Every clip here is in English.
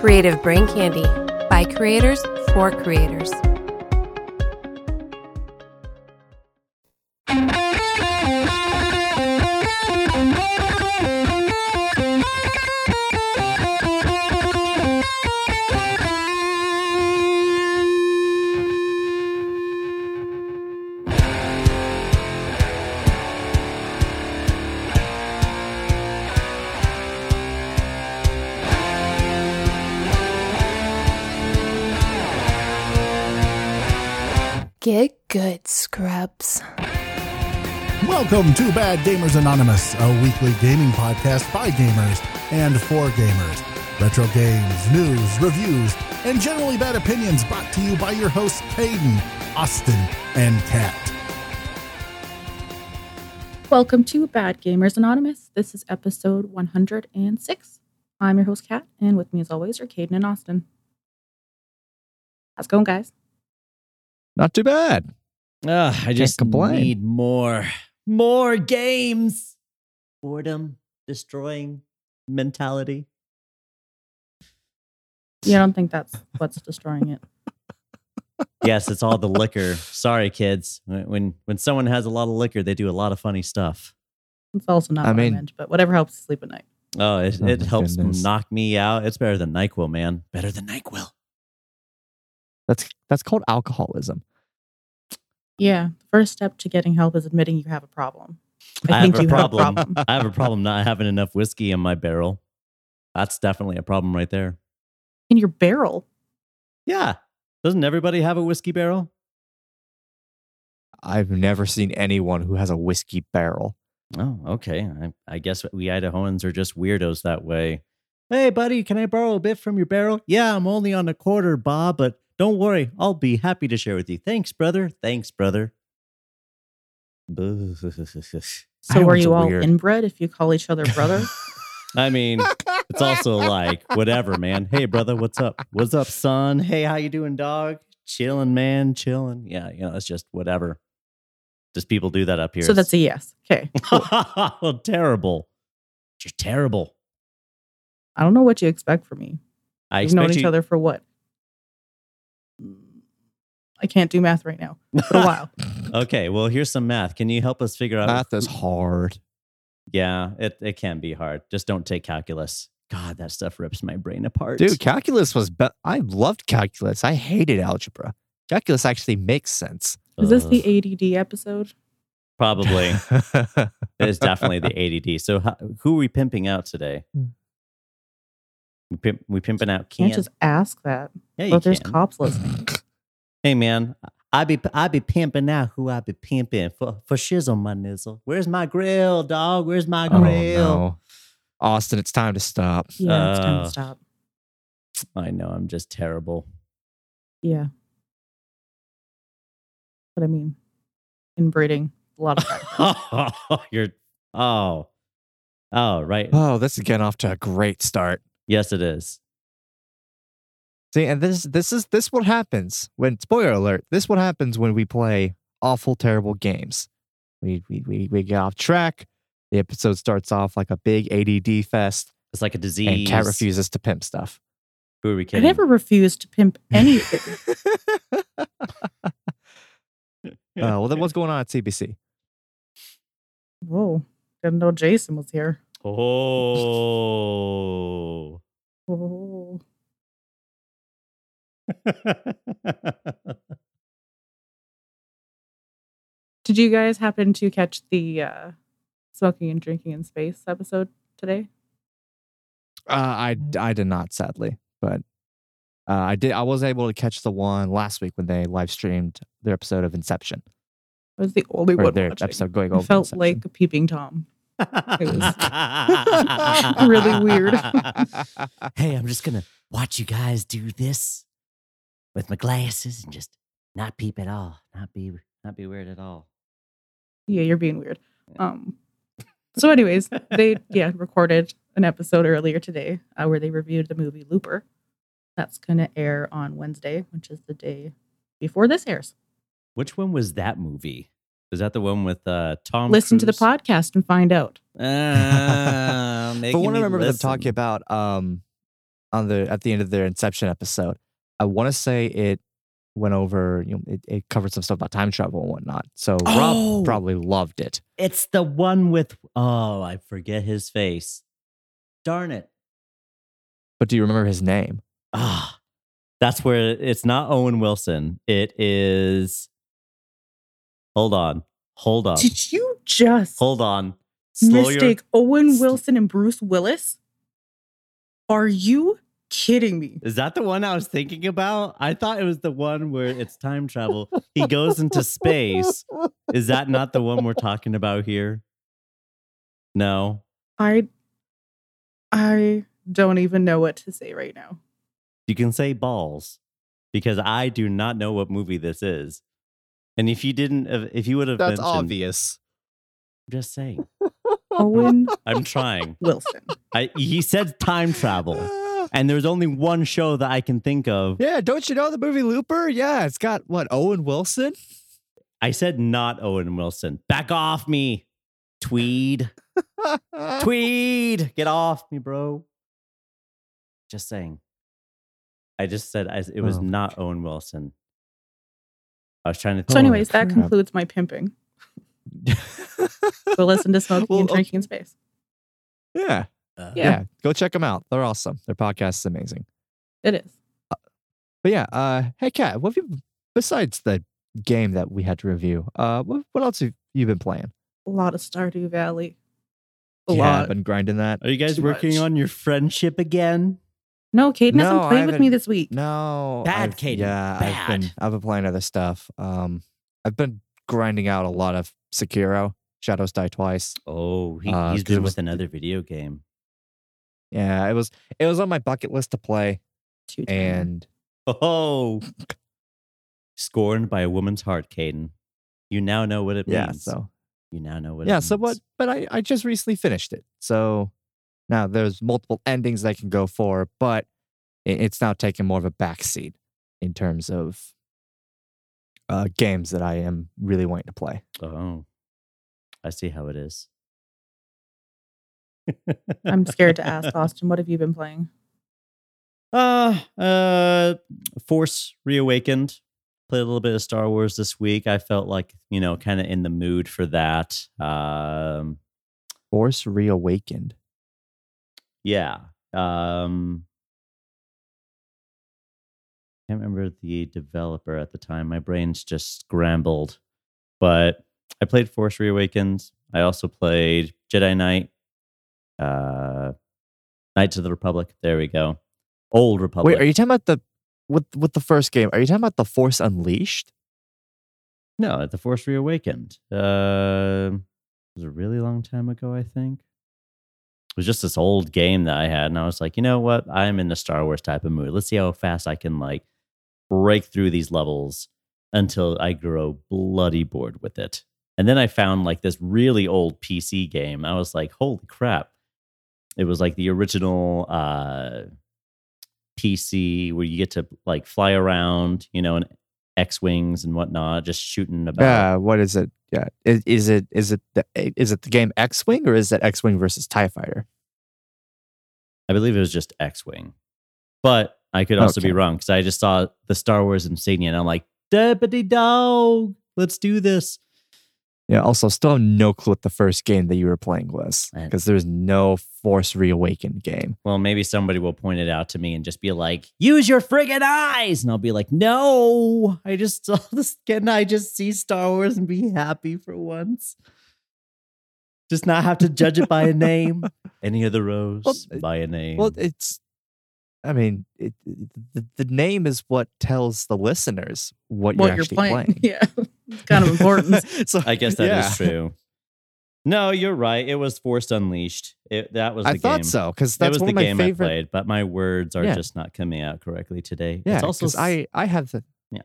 Creative Brain Candy by creators for creators. Welcome to Bad Gamers Anonymous, a weekly gaming podcast by gamers and for gamers. Retro games, news, reviews, and generally bad opinions brought to you by your hosts Caden, Austin, and Kat. Welcome to Bad Gamers Anonymous. This is episode 106. I'm your host, Kat, and with me as always are Caden and Austin. How's it going, guys? Not too bad. Ugh, I just complain. need more, more games. Boredom, destroying mentality. Yeah, I don't think that's what's destroying it. Yes, it's all the liquor. Sorry, kids. When when when someone has a lot of liquor, they do a lot of funny stuff. It's also not I what I meant, but whatever helps you sleep at night. Oh, it, Oh it helps goodness. knock me out. It's better than Nyquil, man. Better than Nyquil. That's that's called alcoholism. Yeah, the first step to getting help is admitting you have a problem. I, I think have a you problem. have a problem. I have a problem not having enough whiskey in my barrel. That's definitely a problem right there. In your barrel. Yeah. Doesn't everybody have a whiskey barrel? I've never seen anyone who has a whiskey barrel. Oh, okay. I, I guess we Idahoans are just weirdos that way. Hey, buddy, can I borrow a bit from your barrel? Yeah, I'm only on a quarter, Bob, but don't worry. I'll be happy to share with you. Thanks, brother. Thanks, brother. So are you all weird. inbred if you call each other brother? I mean, it's also like whatever, man. Hey, brother, what's up? What's up, son? Hey, how you doing, dog? Chilling, man. Chilling. Yeah, you know, it's just whatever. Just people do that up here. so that's a yes. Okay. oh, terrible. You're terrible. I don't know what you expect from me. I We've known each you. other for what? I can't do math right now. For a while. okay, well, here's some math. Can you help us figure out? Math is hard. Yeah, it, it can be hard. Just don't take calculus. God, that stuff rips my brain apart. Dude, calculus was be- I loved calculus. I hated algebra. Calculus actually makes sense. Is this the ADD episode? Probably. it is definitely the ADD. So, how, who are we pimping out today? Hmm. We, pimp, we pimping out Can't just ask that. yeah, you But there's can. cops listening. Hey, man, I be I be pimping out who I be pimping for for shizzle my nizzle. Where's my grill, dog? Where's my oh, grill? no. Austin, it's time to stop. Yeah, it's time Uh, to stop. I know I'm just terrible. Yeah. But I mean, inbreeding, a lot of factors. You're oh oh right. Oh, this is getting off to a great start. Yes, it is. See, and this this is this what happens when spoiler alert, this what happens when we play awful, terrible games. We we we, we get off track. The episode starts off like a big ADD fest, It's like a disease. and Kat refuses to pimp stuff. Who are we kidding? I kidding? never refused to pimp anything. Uh, well, then what's going on at CBC? Whoa. Didn't know Jason was here. Oh. Whoa. Did you guys happen to catch the uh, smoking and drinking in space episode today? Uh, I I did not, sadly, but uh, I did. I was able to catch the one last week when they live streamed their episode of Inception. I was the only Or one their watching. episode going over. felt Inception. like a peeping tom. It was really weird. hey, I'm just gonna watch you guys do this with my glasses and just not peep at all. Not be not be weird at all. Yeah, you're being weird. Um. So, anyways, they yeah recorded an episode earlier today uh, where they reviewed the movie Looper. That's gonna air on Wednesday, which is the day before this airs. Which one was that movie? Is that the one with uh, Tom? Listen to the podcast and find out. Ah, but making when I me remember them listen. talking about um on the at the end of their Inception episode. I want to say it went over, you know, it, it covered some stuff about time travel and whatnot. So Oh! Rob probably loved it. It's the one with oh, I forget his face. Darn it. But do you remember his name? Ah, that's where it's not Owen Wilson. It is. Hold on. Hold on. Did you just Hold on. Slow your- mistake Owen Sl- Wilson and Bruce Willis? Are you kidding me? Is that the one I was thinking about? I thought it was the one where it's time travel. He goes into space. Is that not the one we're talking about here? No. I I don't even know what to say right now. You can say balls because I do not know what movie this is. And if you didn't, if you would have That's mentioned, obvious. I'm just saying. Owen I'm trying. Wilson. I, he said time travel, and there's only one show that I can think of. Yeah, don't you know the movie Looper? Yeah, it's got what Owen Wilson. I said not Owen Wilson. Back off me, Tweed. Tweed, get off me, bro. Just saying. I just said I, it was Oh, not Owen Wilson. I was trying to. So, anyways, that concludes my pimping. Go listen to Smoking Well, and. Drinking in Space. yeah, Yeah. yeah, Go check them out. They're awesome. Their podcast is amazing. It is. But yeah, uh, hey Kat, what have you besides the game that we had to review? Uh, what, what else have you been playing? A lot of Stardew Valley. A yeah, lot. I've been grinding that. Are you guys Too working much. on your friendship again? No, Caden No, hasn't played with me this week. No, Bad, I've- Caden, Yeah, I've been. I've been playing other stuff. Um, I've been grinding out a lot of Sekiro. Shadows Die Twice. Oh, he, Uh, he's 'cause it been with another video game. Yeah, it was it was on my bucket list to play, Two times. and Oh, scorned by a woman's heart, Caden. You now know what it means. yeah, so you now know what. it yeah, so what? But I I just recently finished it, so now there's multiple endings I can go for, but it, it's now taking more of a backseat in terms of uh, games that I am really wanting to play. Oh, I see how it is. I'm scared to ask Austin, what have you been playing? Uh, uh, Force Reawakened. Played a little bit of Star Wars this week. I felt like you know, kind of in the mood for that. Um, Force Reawakened. yeah. Um, can't remember the developer at the time. My brain's just scrambled. But I played Force Reawakened. I also played Jedi Knight, uh, Knights of the Republic. There we go. Old Republic. Wait, are you talking about the with with the first game? Are you talking about the Force Unleashed? No, the Force Reawakened. Uh, it was a really long time ago, I think. It was just this old game that I had, and I was like, you know what? I'm in the Star Wars type of mood. Let's see how fast I can like break through these levels until I grow bloody bored with it. And then I found like this really old PC game. I was like, holy crap. It was like the original uh PC where you get to like fly around, you know, and X wings and whatnot, just shooting about. Yeah. what is it? Yeah. Is, is it is it the is it the game X Wing or is it X Wing versus Tie Fighter? I believe it was just X Wing. But I could also be wrong because I just saw the Star Wars insignia and I'm like, Deputy Dog, let's do this. Yeah. Also, still have no clue what the first game that you were playing was because there's no Force Reawakened game. Well, maybe somebody will point it out to me and just be like, use your friggin' eyes. And I'll be like, no, I just saw this. Can I just see Star Wars and be happy for once? Just not have to judge it by a name. Any of the rows Well, by a name. Well, it's. I mean, it, the, the name is what tells the listeners what, What you're you're actually playing. playing. Yeah. It's kind of important. so I guess that is yeah. true. No, you're right. It was Forced Unleashed. It, that was the I game. thought so because That was one the of my game I played, but my words are Yeah. just not coming out correctly today. Yeah, it's also I I have the Yeah.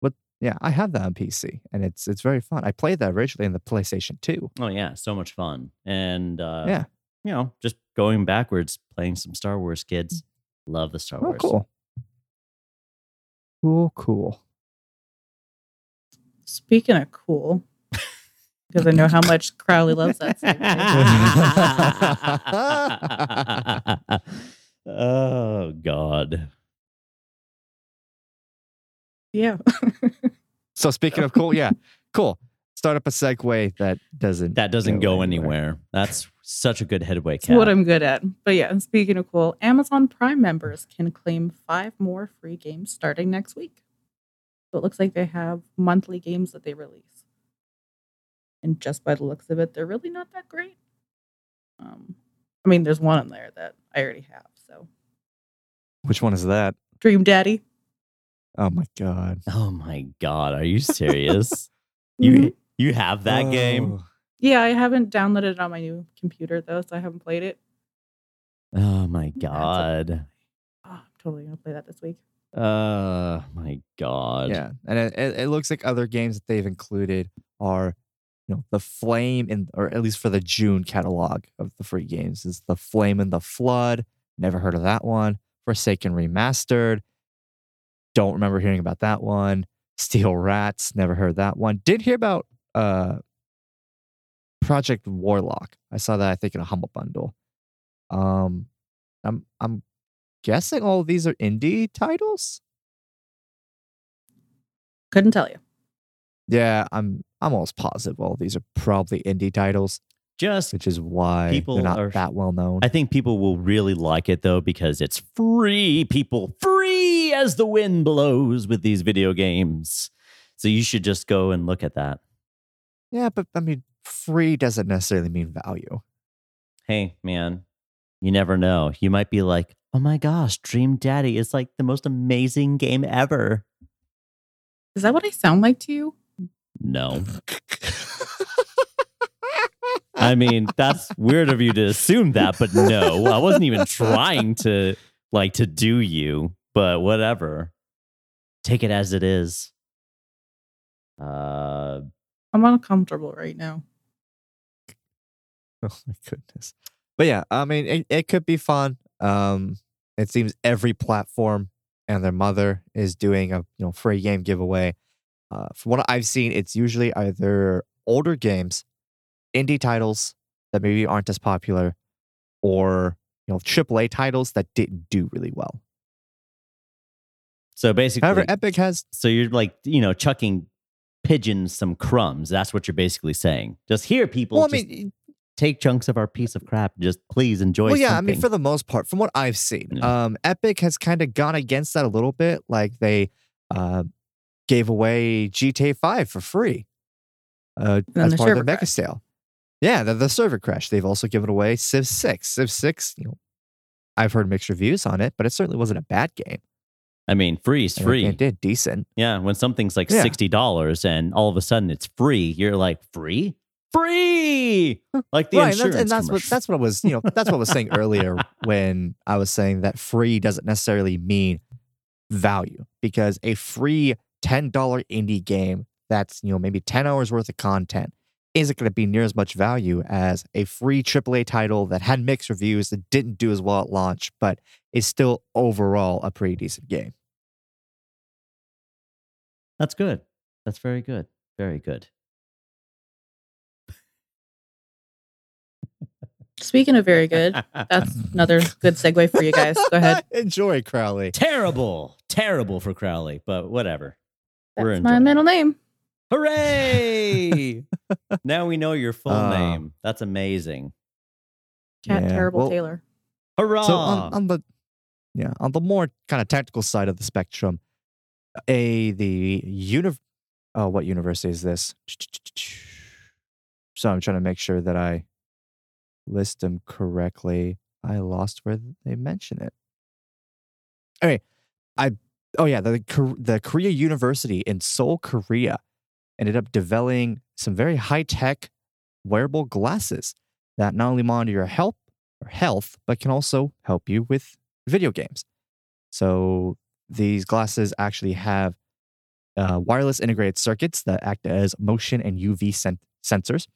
What? Yeah, I have that on PC, and it's it's very fun. I played that originally in the PlayStation Two. Oh yeah, so much fun. And uh Yeah. you know, just going backwards, playing some Star Wars kids. Love the Star oh, Wars. Cool. Cool, cool. Speaking of cool, because I know how much Crowley loves that. oh God. Yeah. so speaking of cool, yeah, cool. Start up a segue that doesn't That doesn't go anywhere. That's such a good headway, It's Kat. what I'm good at. But yeah, speaking of cool, Amazon Prime members can claim five more free games starting next week. So it looks like they have monthly games that they release. And just by the looks of it, they're really not that great. Um, I mean, there's one in there that I already have. So Which one is that? Dream Daddy. Oh my god. Oh my god, are you serious? You you have that game? Oh. Yeah, I haven't downloaded it on my new computer though, so I haven't played it. Oh my That's a- god. Oh, I'm totally gonna play that this week. Uh my god. Yeah, and it, it, it looks like other games that they've included are, you know, the Flame in, or at least for the June catalog of the free games is the Flame and the Flood. Never heard of that one. Forsaken Remastered. Don't remember hearing about that one. Steel Rats. Never heard that one. Did hear about uh Project Warlock. I saw that I think in a humble bundle. Um, I'm I'm guessing all of these are indie titles. Couldn't tell you. Yeah, I'm I'm almost positive all of these are probably indie titles, Just which is why People they're not are- that well known. I think people will really like it though because it's free. People free as the wind blows with these video games. So you should just go and look at that. Yeah, but I mean, free doesn't necessarily mean value. Hey, man, you never know. You might be like, oh my gosh, Dream Daddy is like the most amazing game ever. Is that what I sound like to you? No. I mean, that's weird of you to assume that, but no, I wasn't even trying to like to do you, but whatever. Take it as it is. Uh, I'm uncomfortable right now. oh my goodness. But yeah, I mean, it, it could be fun. Um, it seems every platform and their mother is doing a you know free game giveaway. Uh, from what I've seen, it's usually either older games, indie titles that maybe aren't as popular, or you know AAA titles that didn't do really well. so basically, However, Epic has so you're like, you know, chucking pigeons some crumbs. That's what you're basically saying. Just here, people. well, I just mean, take chunks of our piece of crap. Just please enjoy. well, yeah, I mean, for the most part, from what I've seen, Yeah. um, Epic has kind of gone against that a little bit. Like they uh, gave away GTA Five for free uh, as the part of the mega crash. sale. Yeah, the, the server crash. They've also given away Civ Six. Civ Six, you know, I've heard mixed reviews on it, but it certainly wasn't a bad game. I mean, free is free. It did decent. Yeah, when something's like Yeah. sixty dollars and all of a sudden it's free, you're like, free, free, like the right, and insurance. that's, and that's what that's what I was, you know, that's what I was saying earlier when I was saying that free doesn't necessarily mean value because a free ten dollar indie game that's you know maybe ten hours worth of content isn't going to be near as much value as a free AAA title that had mixed reviews that didn't do as well at launch, but is still overall a pretty decent game. That's good. That's very good. Very good. Speaking of very good, that's another good segue for you guys. Go ahead. Enjoy, Crowley. terrible, terrible for Crowley, but whatever. We're That's my middle name. Hooray! now we know your full Uh, name. That's amazing. Kat Yeah, Terrible well- Taylor. Hurrah! So on, on the yeah on the more kind of tactical side of the spectrum, a the uni oh what university is this? So I'm trying to make sure that I list them correctly. I lost where they mention it. Anyway, I oh yeah the the Korea University in Seoul, Korea, ended up developing some very high tech wearable glasses that not only monitor your health or health, but can also help you with video games. So these glasses actually have uh, wireless integrated circuits that act as motion and UV sen- sensors.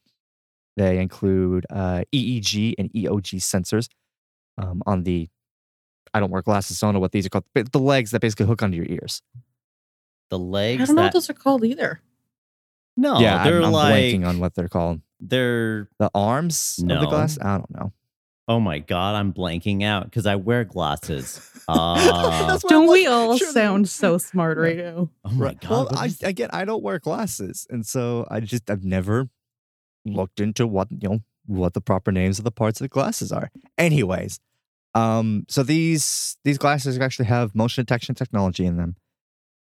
They include uh, EEG and EOG sensors um, on the. I don't wear glasses, so I don't know what these are called. But the legs that basically hook onto your ears. the legs. I don't know that, what those are called either. No, yeah, they're I'm, I'm like blanking on what they're called. they're The arms of the glass. I don't know. Oh my god, I'm blanking out because I wear glasses. Uh, Don't I'm we all surely- sound so smart right now? oh my Right. god. Well, what I, is- again, I don't wear glasses, and so I just I've never looked into what you know what the proper names of the parts of the glasses are. Anyways, um, so these these glasses actually have motion detection technology in them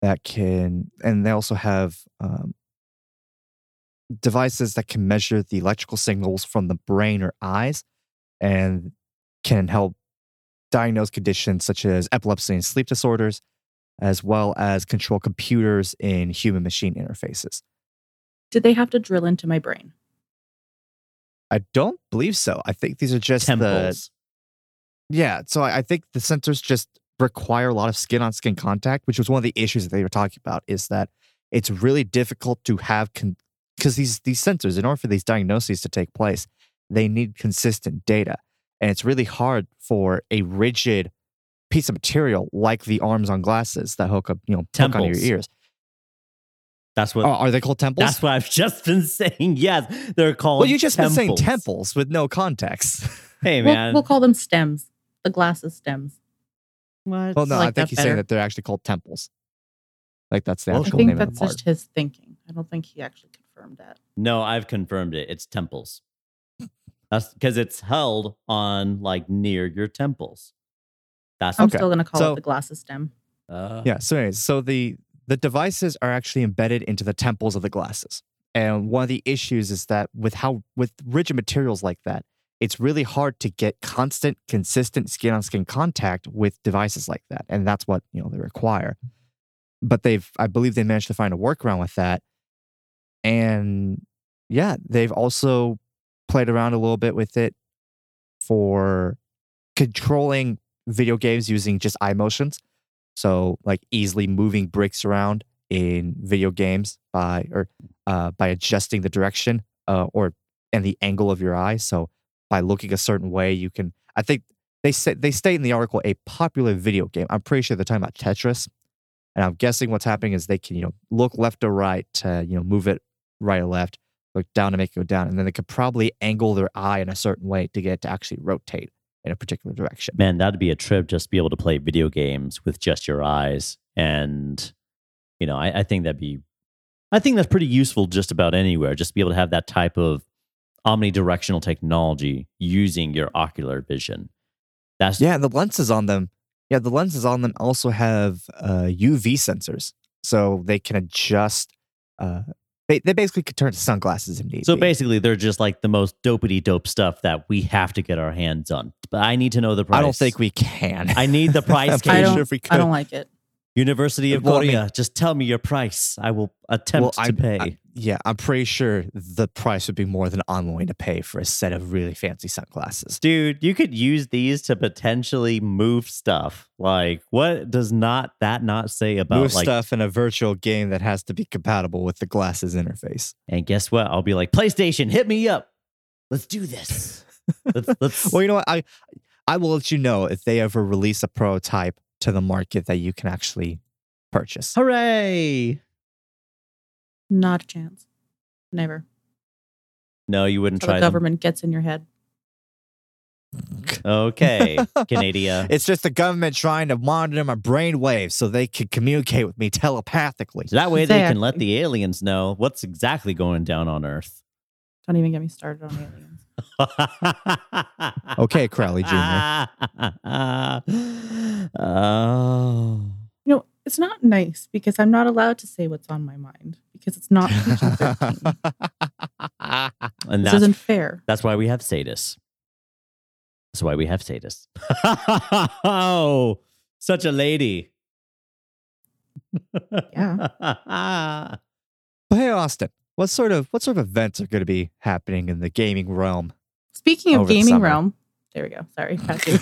that can, and they also have um, devices that can measure the electrical signals from the brain or eyes, and can help diagnose conditions such as epilepsy and sleep disorders as well as control computers in human machine interfaces. Did they have to drill into my brain? I don't believe so. I think these are just the temples. yeah. So I, I think the sensors just require a lot of skin on skin contact, which was one of the issues that they were talking about. Is that it's really difficult to have because these these sensors, in order for these diagnoses to take place, they need consistent data, and it's really hard for a rigid piece of material like the arms on glasses that hook up, you know, hook onto your ears. That's what. Oh, are they called temples? That's what I've just been saying. Yes, they're called. Well, you just been saying temples. temples with no context. Hey We'll, man. we'll call them stems. The glasses stems. what? well, no, like I think he's saying that they're actually called temples. Like that's the Well, I actual think name of that's the part. just his thinking. I don't think he actually confirmed that. No, I've confirmed it. It's temples. That's because it's held on like near your temples. That's I'm Okay, still going to call so- it the glasses stem. uh, Yeah. So, anyways, so the the devices are actually embedded into the temples of the glasses, and one of the issues is that with how with rigid materials like that, it's really hard to get constant, consistent skin on skin contact with devices like that, and that's what you know they require. But they've, I believe, they managed to find a workaround with that, and yeah, they've also played around a little bit with it for controlling video games using just eye motions. So like easily moving bricks around in video games by or uh, by adjusting the direction uh, or and the angle of your eye. So by looking a certain way, you can. I think they say they state in the article a popular video game. I'm pretty sure they're talking about Tetris, and I'm guessing what's happening is they can you know look left or right to you know move it right or left, look down to make it go down, and then they could probably angle their eye in a certain way to get it to actually rotate in a particular direction. Man, that'd be a trip just to be able to play video games with just your eyes. And, you know, I, I think that'd be, I think that's pretty useful just about anywhere, just to be able to have that type of omnidirectional technology using your ocular vision. That's, Yeah, the lenses on them. Yeah, the lenses on them also have uh, UV sensors, so they can adjust. Uh, they they basically could turn to sunglasses if need so be. basically they're just like the most dopey dope stuff that we have to get our hands on. But I need to know the price. I don't think we can. I need the price. I'm pretty don't, sure if we I don't like it. University of Well, I Korea, just tell me your price. I will attempt Well, to I'm- pay. Yeah, I'm pretty sure the price would be more than I'm willing to pay for a set of really fancy sunglasses. Dude, you could use these to potentially move stuff. Like, what does not that not say about Move like? stuff in a virtual game that has to be compatible with the glasses interface. And guess what? I'll be like, PlayStation, hit me up. Let's do this. Let's. let's Well, you know what? I I will let you know if they ever release a prototype to the market that you can actually purchase. hooray! Not a chance. Never. No, you wouldn't Until try the them. government gets in your head. Okay, Canada. It's just the government trying to monitor my brain waves so they can communicate with me telepathically. So that way they can let the aliens know what's exactly going down on Earth. Don't even get me started on aliens. Okay, Crowley Jr. oh. You know, it's not nice because I'm not allowed to say what's on my mind because it's not PG-13. And this that's isn't fair. That's why we have sadists. That's why we have sadists. oh, such a lady. Yeah. But hey, Austin, what sort of what sort of events are going to be happening in the gaming realm? Speaking of Over the gaming realm, there we go. Sorry, Patrick.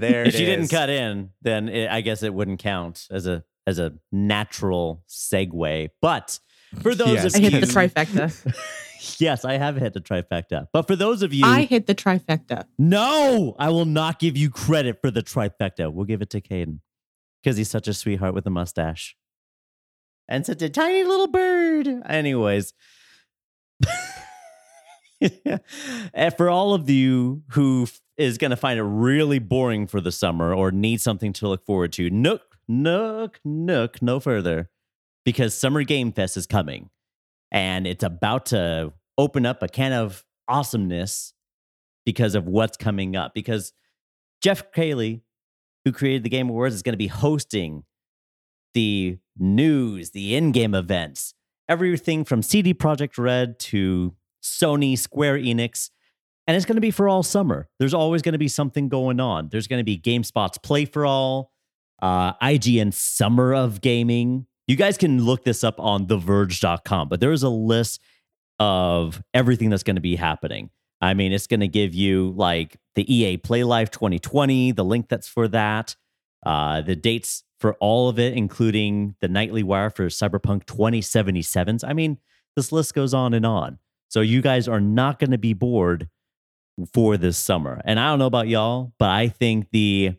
there if you didn't cut in, then it, I guess it wouldn't count as a as a natural segue. But for those Yes. of I hit you, the trifecta. yes, I have hit the trifecta. But for those of you, I hit the trifecta. no, I will not give you credit for the trifecta. We'll give it to Caden because he's such a sweetheart with a mustache and such a tiny little bird. Anyways. and for all of you who is going to find it really boring for the summer or need something to look forward to, nook, nook, nook, no further, because Summer Game Fest is coming and it's about to open up a can of awesomeness because of what's coming up. Because Geoff Keighley, who created the Game Awards, is going to be hosting the news, the in-game events, everything from CD Projekt Red to Sony, Square Enix, and it's going to be for all summer. There's always going to be something going on. There's going to be GameSpot's Play for All, uh, IGN Summer of Gaming. You guys can look this up on TheVerge.com, but there is a list of everything that's going to be happening. I mean, it's going to give you like the EA Play Live 2020, the link that's for that, uh, the dates for all of it, including the nightly wire for Cyberpunk 2077s. I mean, this list goes on and on. So you guys are not going to be bored for this summer. And I don't know about y'all, but I think the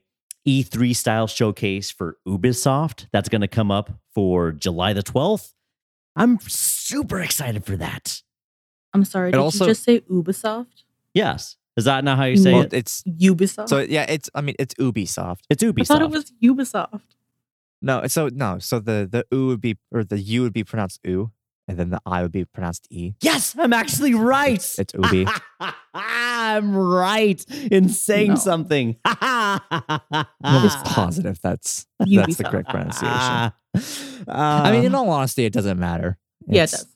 E3 style showcase for Ubisoft that's going to come up for July the 12th. I'm super excited for that. I'm sorry. Did also- you just say Ubisoft? Yes. Is that not how you say Well, it? it's Ubisoft. so yeah. It's I mean it's Ubisoft. It's Ubisoft. I Ubisoft. thought it was Ubisoft. No, so no, so the the u would be or the u would be pronounced u, and then the i would be pronounced e. yes, I'm actually right. It's, it's ubi. I'm right in saying No. something. I'm I'm almost positive that's that's the correct pronunciation. Uh, I mean, in all honesty, it doesn't matter. yeah, it does.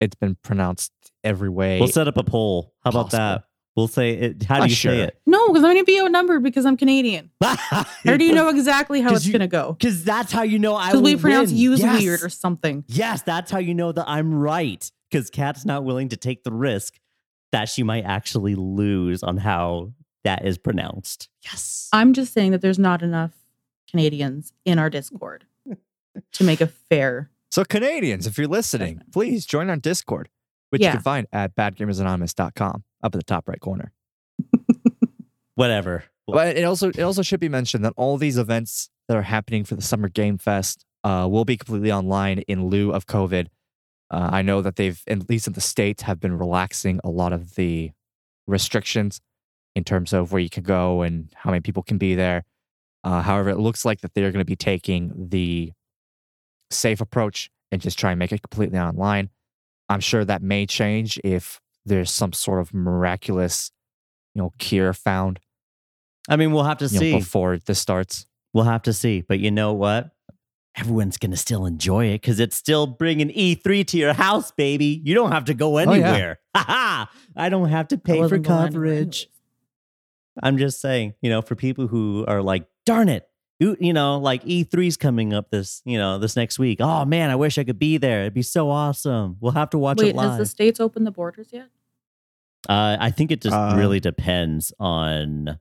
It's been pronounced every way. we'll set up a poll. How about Possible. that? We'll say it. How do you sure. say it? No, because I'm going to be outnumbered because I'm Canadian. How do you know exactly how it's going to go? Because that's how you know I Because we pronounce win. use yes. weird or something. Yes, that's how you know that I'm right. Because Kat's not willing to take the risk that she might actually lose on how that is pronounced. Yes. I'm just saying that there's not enough Canadians in our Discord to make a fair. so Canadians, if you're listening, please join our Discord, which Yeah. you can find at badgamersanonymous.com up in the top right corner. Whatever. But it also it also should be mentioned that all these events that are happening for the Summer Game Fest uh, will be completely online in lieu of COVID. Uh, I know that they've, at least in the states, have been relaxing a lot of the restrictions in terms of where you can go and how many people can be there. Uh, however, it looks like that they're going to be taking the safe approach and just try and make it completely online. I'm sure that may change if there's some sort of miraculous, you know, cure found I mean, we'll have to you know, see. before this starts. We'll have to see. But you know what? Everyone's going to still enjoy it because it's still bringing E3 to your house, baby. You don't have to go oh, yeah. anywhere. Ha ha! I don't have to pay for wasn't going anywhere coverage. I'm just saying, you know, for people who are like, darn it, you, you know, like E3's coming up this, you know, this next week. Oh man, I wish I could be there. It'd be so awesome. We'll have to watch Wait, it live. has the states opened the borders yet? Uh, I think it just Uh, really depends on.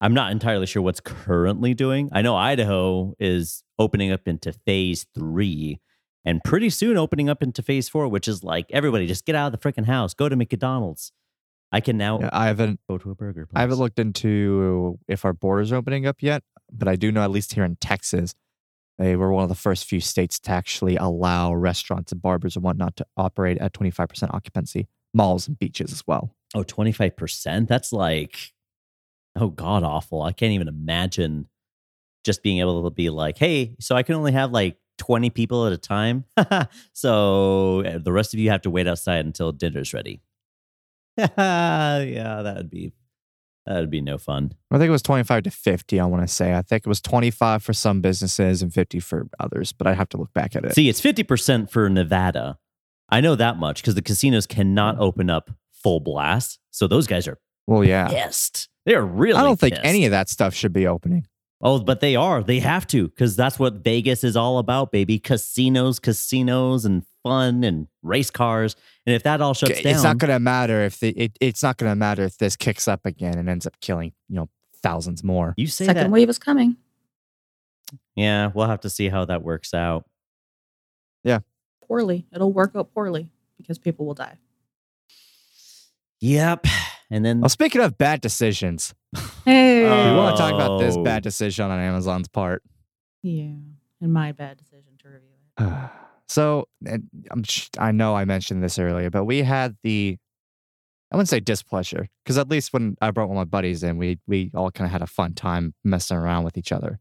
I'm not entirely sure what's currently doing. I know Idaho is opening up into phase three and pretty soon opening up into phase four, which is like everybody just get out of the freaking house, go to McDonald's. I can now Yeah, I haven't go to a burger place. I haven't looked into if our borders are opening up yet, but I do know at least here in Texas, they were one of the first few states to actually allow restaurants and barbers and whatnot to operate at 25% occupancy, malls and beaches as well. Oh, 25%? That's like, oh, god awful. I can't even imagine just being able to be like, hey, so I can only have like 20 people at a time. so uh, the rest of you have to wait outside until dinner's ready. yeah, that would be, that would be no fun. I think it was 25 to 50, I want to say. I think it was 25 for some businesses and 50 for others, but I'd have to look back at it. See, it's 50% for Nevada. I know that much because the casinos cannot open up full blast. So those guys are well, yeah. pissed. They're really I don't think any of that stuff should be opening. Oh, but they are. They have to because that's what Vegas is all about, baby. Casinos, casinos, and fun and race cars. And if that all shuts it's down, it's not going to matter if the, it, it's not going to matter if this kicks up again and ends up killing, you know, thousands more. you say Second that. wave is coming. Yeah, we'll have to see how that works out. Yeah, poorly. It'll work out poorly because people will die. Yep. And then Well, speaking of bad decisions, Hey. we want to talk about this Oh. bad decision on Amazon's part. yeah. And my bad decision to review it. so, and I'm, I know I mentioned this earlier, but we had the I wouldn't say displeasure because at least when I brought one of my buddies in, we we all kind of had a fun time messing around with each other.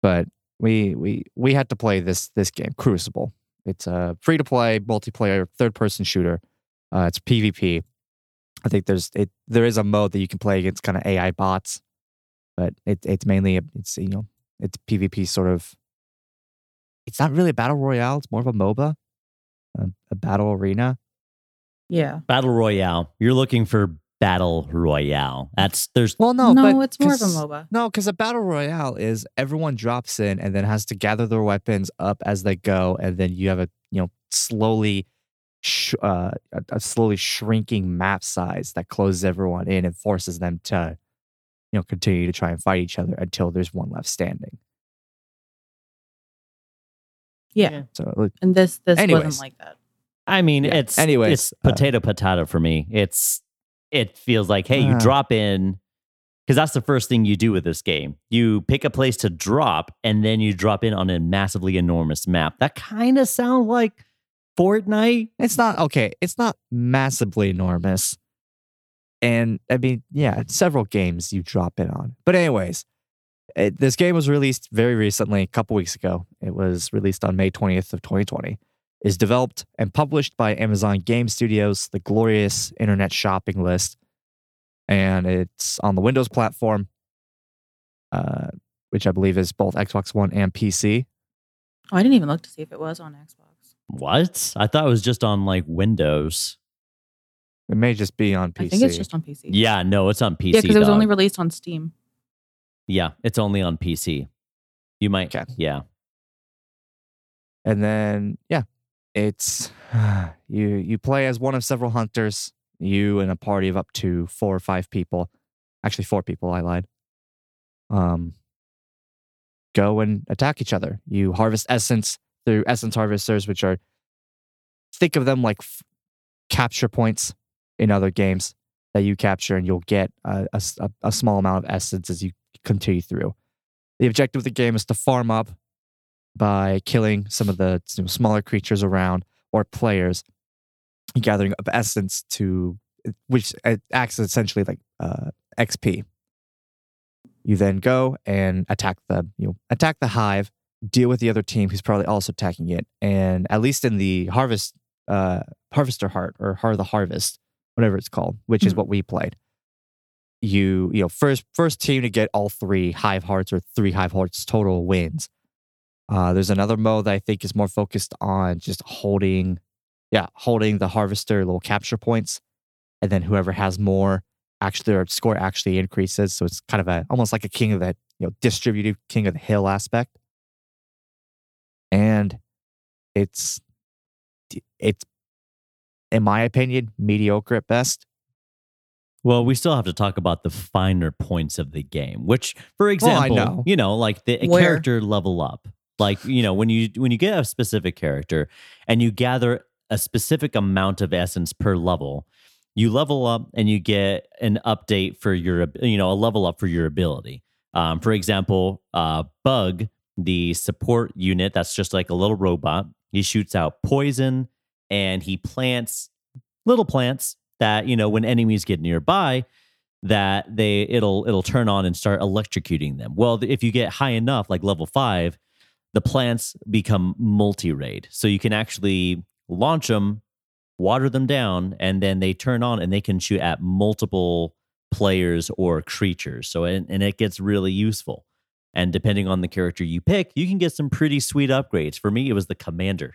But we we we had to play this this game Crucible. It's a free to play multiplayer third person shooter. Uh, it's PvP. I think there's it there is a mode that you can play against kind of AI bots, but it it's mainly a, it's you know it's PvP sort of. It's not really a battle royale. It's more of a MOBA, a, a battle arena. Yeah. Battle Royale. You're looking for Battle Royale. That's there's Well, no, No, but it's more of a MOBA. No, because a battle royale is everyone drops in and then has to gather their weapons up as they go, and then you have a you know slowly, sh- uh, a, a slowly shrinking map size that closes everyone in and forces them to, you know, continue to try and fight each other until there's one left standing. Yeah. So like, And this this Anyways. wasn't like that. I mean, Yeah. it's Anyways, it's uh, potato potato for me. It's it feels like hey, you Ah. drop in because that's the first thing you do with this game. You pick a place to drop, and then you drop in on a massively enormous map. That kind of sounds like Fortnite. it's not okay. It's not massively enormous, and I mean, yeah, several games you drop in on. But anyways, it, this game was released very recently, a couple weeks ago. It was released on May twentieth of twenty twenty. Is developed and published by Amazon Game Studios, the glorious internet shopping list, and it's on the Windows platform, uh, which I believe is both Xbox One and PC. Oh, I didn't even look to see if it was on Xbox. What? I thought it was just on like Windows. It may just be on PC. I think it's just on PC. Yeah, no, it's on PC. Yeah, because it was dog. only released on Steam. yeah, it's only on PC. You might, Okay. yeah. and then yeah it's you you play as one of several hunters you and a party of up to four or five people actually four people i lied um go and attack each other you harvest essence through essence harvesters which are think of them like f- capture points in other games that you capture and you'll get a small amount of essence as you continue through the objective of the game is to farm up by killing some of the you know, smaller creatures around or players, gathering up essence to which uh, acts essentially like uh, XP. You then go and attack the you know attack the hive, deal with the other team who's probably also attacking it, and at least in the harvest uh, harvester heart or heart of the harvest, whatever it's called, which is Mhm. what we played. You you know first first team to get all three hive hearts or three hive hearts total wins. Uh, there's another mode that I think is more focused on just holding, yeah, holding the harvester little capture points, and then whoever has more, actually their score actually increases. So it's kind of a almost like a king of the you know distributed king of the hill aspect, and it's it's in my opinion mediocre at best. Well, we still have to talk about the finer points of the game, which, for Well, I example, know. you know, like the Where? character level up. Like, you know, when you when you get a specific character and you gather a specific amount of essence per level, you level up and you get an update for your, you know, a level up for your ability. Um, for example, uh, Bug, the support unit, that's just like a little robot. He shoots out poison and he plants little plants that you know when enemies get nearby that they it'll it'll turn on and start electrocuting them. Well if you get high enough like level 5 the plants become multi-raid so you can actually launch them water them down and then they turn on and they can shoot at multiple players or creatures. So and, and it gets really useful and depending on the character you pick you can get some pretty sweet upgrades. For me it was the commander.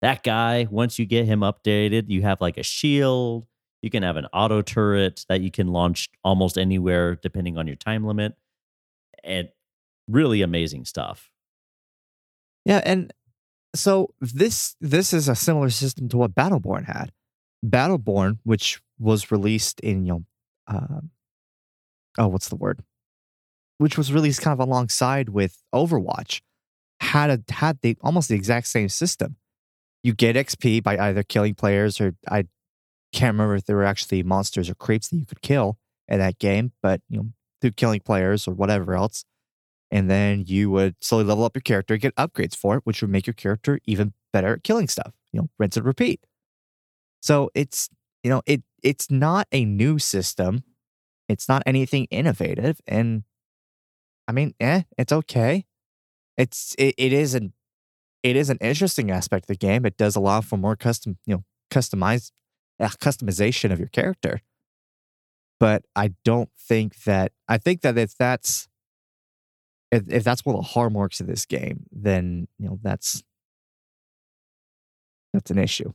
That guy once you get him updated you have like a shield. You can have an auto turret that you can launch almost anywhere depending on your time limit. And really amazing stuff. Yeah, and so this this is a similar system to what Battleborn had. Battleborn, which was released in you know, um, oh, what's the word? Which was released kind of alongside with Overwatch, had a had the almost the exact same system. You get XP by either killing players or I can't remember if there were actually monsters or creeps that you could kill in that game, but you know through killing players or whatever else and then you would slowly level up your character, get upgrades for it, which would make your character even better at killing stuff. You know, rinse and repeat. So it's you know, it it's not a new system. It's not anything innovative, and I mean, eh, it's okay. It's it, it is an it is an interesting aspect of the game. It does allow for more custom, you know, customized uh, customization of your character. But I don't think that I think that if that's if, if that's one of the hallmarks of this game, then you know that's that's an issue.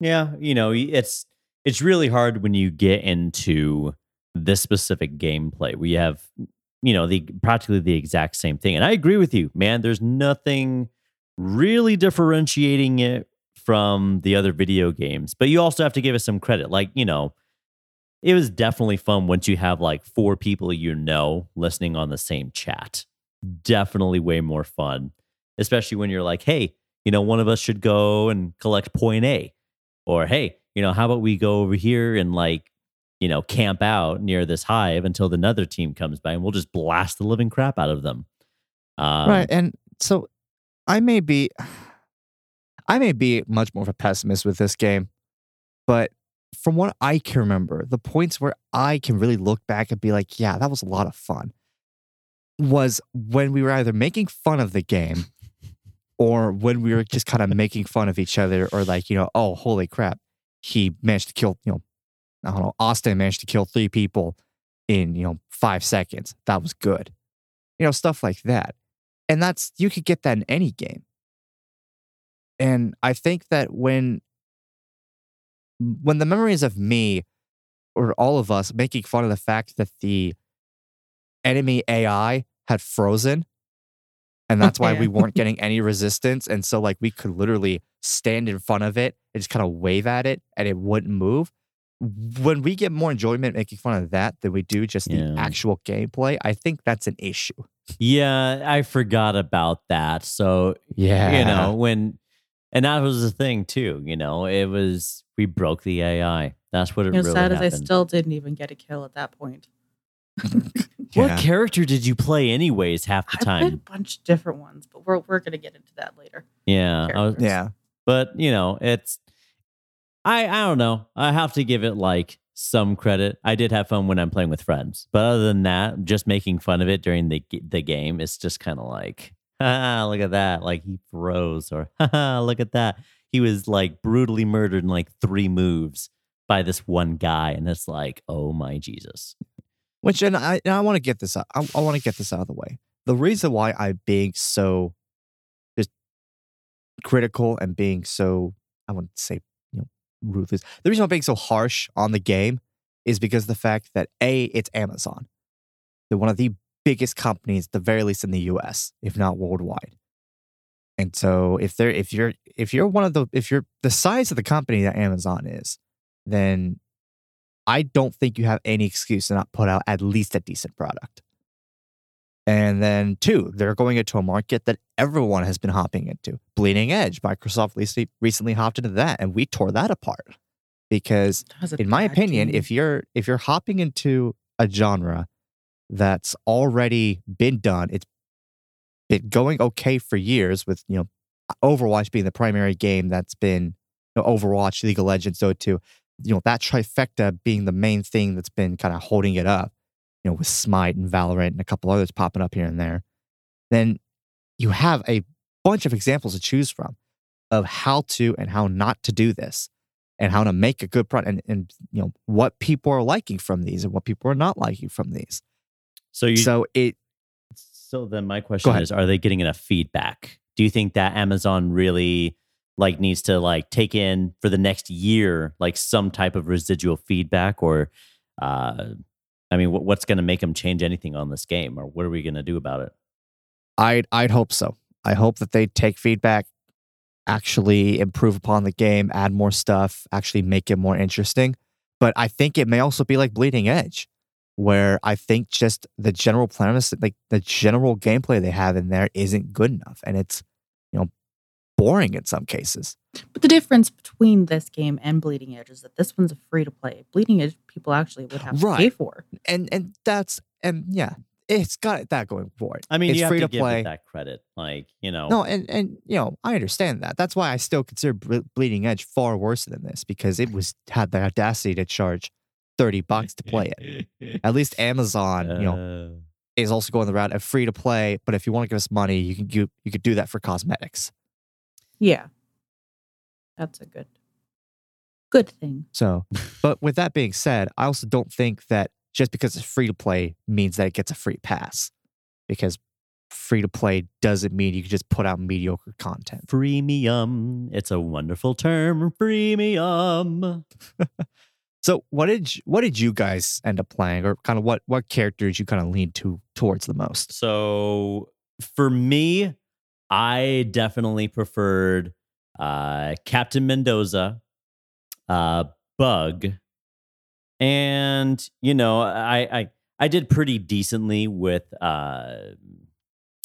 Yeah, you know, it's it's really hard when you get into this specific gameplay. We have, you know, the practically the exact same thing. And I agree with you, man. There's nothing really differentiating it from the other video games. But you also have to give it some credit. Like, you know, it was definitely fun once you have like four people you know listening on the same chat. Definitely way more fun, especially when you're like, hey, you know, one of us should go and collect point A. Or, hey, you know, how about we go over here and like, you know, camp out near this hive until another team comes by and we'll just blast the living crap out of them. Um, right. And so I may be I may be much more of a pessimist with this game, but from what I can remember, the points where I can really look back and be like, yeah, that was a lot of fun was when we were either making fun of the game or when we were just kind of making fun of each other or like, you know, oh, holy crap, he managed to kill, you know, I don't know, Austin managed to kill three people in, you know, five seconds. That was good. You know, stuff like that. And that's, you could get that in any game. And I think that when, when the memories of me or all of us making fun of the fact that the enemy AI had frozen and that's why Yeah. we weren't getting any resistance. And so, like, we could literally stand in front of it and just kind of wave at it and it wouldn't move. When we get more enjoyment making fun of that than we do just the actual gameplay, I think that's an issue. Yeah, I forgot about that. So Yeah. you know when and that was the thing too you know it was we broke the ai that's what it You know, really sad as. I still didn't even get a kill at that point. what character did you play anyways half the time? I played a bunch of different ones, but we're we're gonna get into that later. yeah was. Yeah. but you know it's i i don't know. I have to give it like some credit. I did have fun when i'm playing with friends. But other than that just making fun of it during the the game it's just kind of like ah look at that. Like he froze or haha look at that. He was like brutally murdered in like three moves by this one guy and it's like oh my jesus. Which, and I, and I want to get this out. I, I want to get this out of the way. The reason why I'm being so just critical and being so, I wouldn't say, ruthless. The reason I'm being so harsh on the game is because of the fact that A, it's Amazon. They're one of the biggest companies, at the very least in the US, if not worldwide. And so if they're if you're if you're one of the if you're the size of the company that Amazon is, then I don't think you have any excuse to not put out at least a decent product. And then two, they're going into a market that everyone has been hopping into. Bleeding Edge, Microsoft recently, recently hopped into that, and we tore that apart because, in my opinion, game. if you're if you're hopping into a genre that's already been done, it's been going okay for years with you know Overwatch being the primary game that's been you know, Overwatch, League of Legends, Dota 2, you know, that trifecta being the main thing that's been kind of holding it up, you know, with Smite and Valorant and a couple others popping up here and there, then you have a bunch of examples to choose from of how to and how not to do this and how to make a good product and, and you know what people are liking from these and what people are not liking from these. so you so it So then my question is are they getting enough feedback? Do you think that Amazon really like needs to like take in for the next year like some type of residual feedback or uh I mean what, what's going to make them change anything on this game or what are we going to do about it? I'd I'd hope so. I hope that they take feedback, actually improve upon the game, add more stuff, actually make it more interesting. But I think it may also be like Bleeding Edge, where I think just the general premise, like the general gameplay they have in there, isn't good enough, and it's you know boring in some cases. But the difference between this game and Bleeding Edge is that this one's a free to play. Bleeding Edge people actually would have to pay for. and and that's and yeah it's got that going for it. I mean, it's you have free to, to, give play. it that credit. Like, you know, No, and and you know, I understand that. That's why I still consider Bleeding Edge far worse than this because it was had the audacity to charge thirty bucks to play it. At least Amazon, you know, Uh, is also going the route of free to play. But if you want to give us money, you can you, you could do that for cosmetics. Yeah. That's a good good thing. So, but with that being said, I also don't think that just because it's free to play means that it gets a free pass, because free to play doesn't mean you can just put out mediocre content. freemium. It's a wonderful term. Freemium. So, what did you, what did you guys end up playing, or kind of what what characters you kind of lean to towards the most? So for me, I definitely preferred uh, Captain Mendoza, uh, Bugg, and you know, I I I did pretty decently with uh,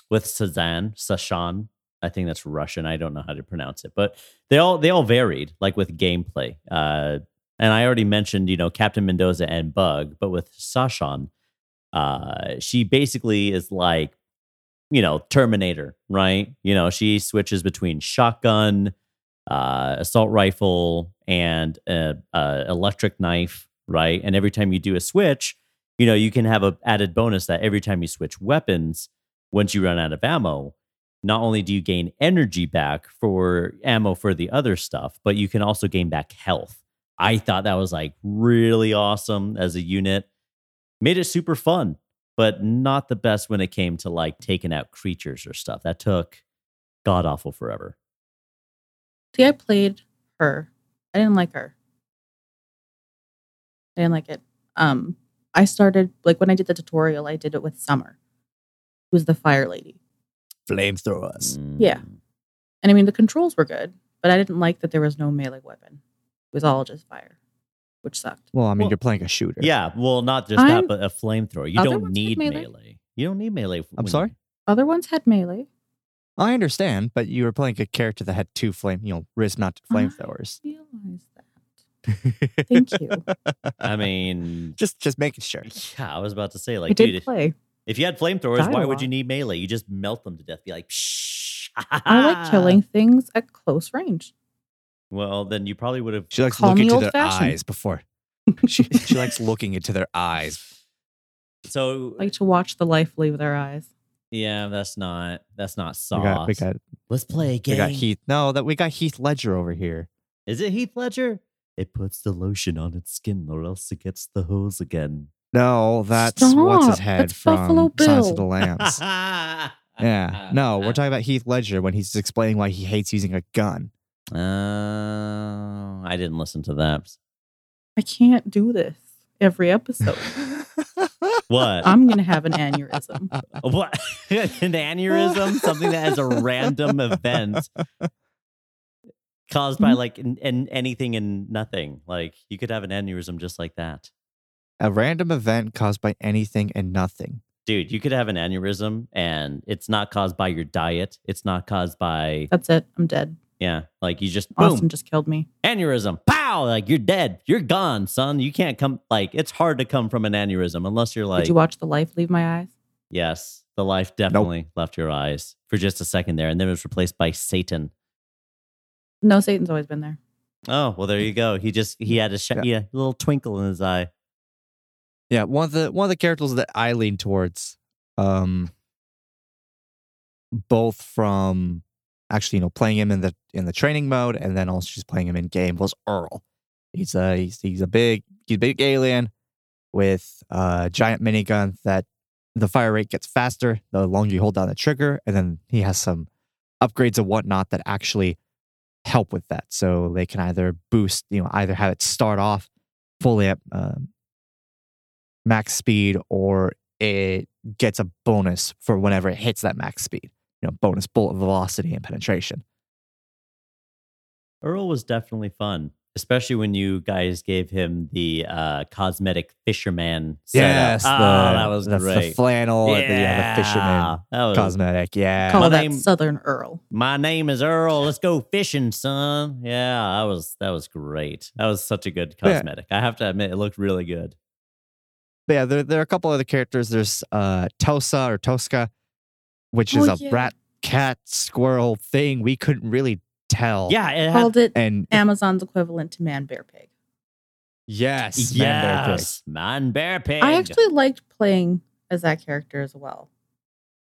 with Sazan, Sashan. I think that's Russian. I don't know how to pronounce it, but they all they all varied, like with gameplay. Uh, and I already mentioned, you know, Captain Mendoza and Bugg, but with Sashan, uh, she basically is like, you know, Terminator, right? You know, she switches between shotgun, uh, assault rifle, and a, a electric knife, right? And every time you do a switch, you know, you can have a added bonus that every time you switch weapons, once you run out of ammo, not only do you gain energy back for ammo for the other stuff, but you can also gain back health. I thought that was like really awesome as a unit. Made it super fun, but not the best when it came to like taking out creatures or stuff. That took god awful forever. See, I played her. I didn't like her. I didn't like it. Um, I started like when I did the tutorial, I did it with Summer, who's the fire lady. Flamethrowers. Yeah. And I mean the controls were good, but I didn't like that there was no melee weapon. It was all just fire, which sucked. Well, I mean, Well, you're playing a shooter. Yeah, well, not just I'm- that, but a flamethrower. You don't need melee. melee. You don't need melee. I'm when you- sorry. Other ones had melee. I understand, but you were playing a character that had two flame, you know, wrist mounted flamethrowers. I realized that. Thank you. I mean, just just making sure. yeah, I was about to say, I like, did dude, if, play. if you had flamethrowers, Died why would you need melee? You just melt them to death. Be like, shh. I like killing things at close range. Well, then you probably would have. She likes Call looking into their old-fashioned. eyes before. She, she likes looking into their eyes. So I like to watch the life leave their eyes. Yeah, that's not that's not We sauce. got, we got, Let's play a game. we got Heath. No, that we got Heath Ledger over here. Is it Heath Ledger? It puts the lotion on its skin, or else it gets the hose again. No, that's what's his head That's from Buffalo Silence of the Bill. Lambs. yeah, no, we're talking about Heath Ledger when he's explaining why he hates using a gun. Uh, I didn't listen to that. I can't do this every episode. What? I'm gonna have an aneurysm. what? An aneurysm? Something that has a random event caused by Mhm. like and an anything and nothing. Like you could have an aneurysm just like that. a random event caused by anything and nothing. Dude, you could have an aneurysm and it's not caused by your diet. It's not caused by That's it. I'm dead. Yeah, like you just boom, Austin just killed me. aneurysm. Pow, like you're dead. You're gone, son. You can't come like it's hard to come from an aneurysm unless you're like Did you watch the life leave my eyes? Yes, the life definitely left your eyes for just a second there, and then it was replaced by Satan. No, Satan's always been there. Oh well, there you go. He just he had a sh- Yeah. yeah. a little twinkle in his eye. Yeah, one of the one of the characters that I lean towards, um, both from actually you know playing him in the in the training mode and then also just playing him in game was Earl. He's a he's, he's a big he's a big alien with a giant minigun that the fire rate gets faster the longer you hold down the trigger, and then he has some upgrades and whatnot that actually help with that. So they can either boost, you know, either have it start off fully at um, max speed or it gets a bonus for whenever it hits that max speed. You know, bonus bullet velocity and penetration. Earl was definitely fun, especially when you guys gave him the uh, cosmetic fisherman. Setup. Yes, oh, that was that's great. the flannel, yeah, the, yeah, the fisherman that was, cosmetic. Yeah, Call My that name- Southern Earl. My name is Earl. Let's go fishing, son. Yeah, that was that was great. That was such a good Yeah. cosmetic. I have to admit, it looked really good. Yeah, there, there are a couple other characters. There's uh, Tosa or Tosca, which is a yeah. rat, cat, squirrel thing. We couldn't really tell. Yeah, it had, Called it And Amazon's equivalent to Man Bear Pig. yes, Man Bear Pig. yes, man, bear pig. I actually liked playing as that character as well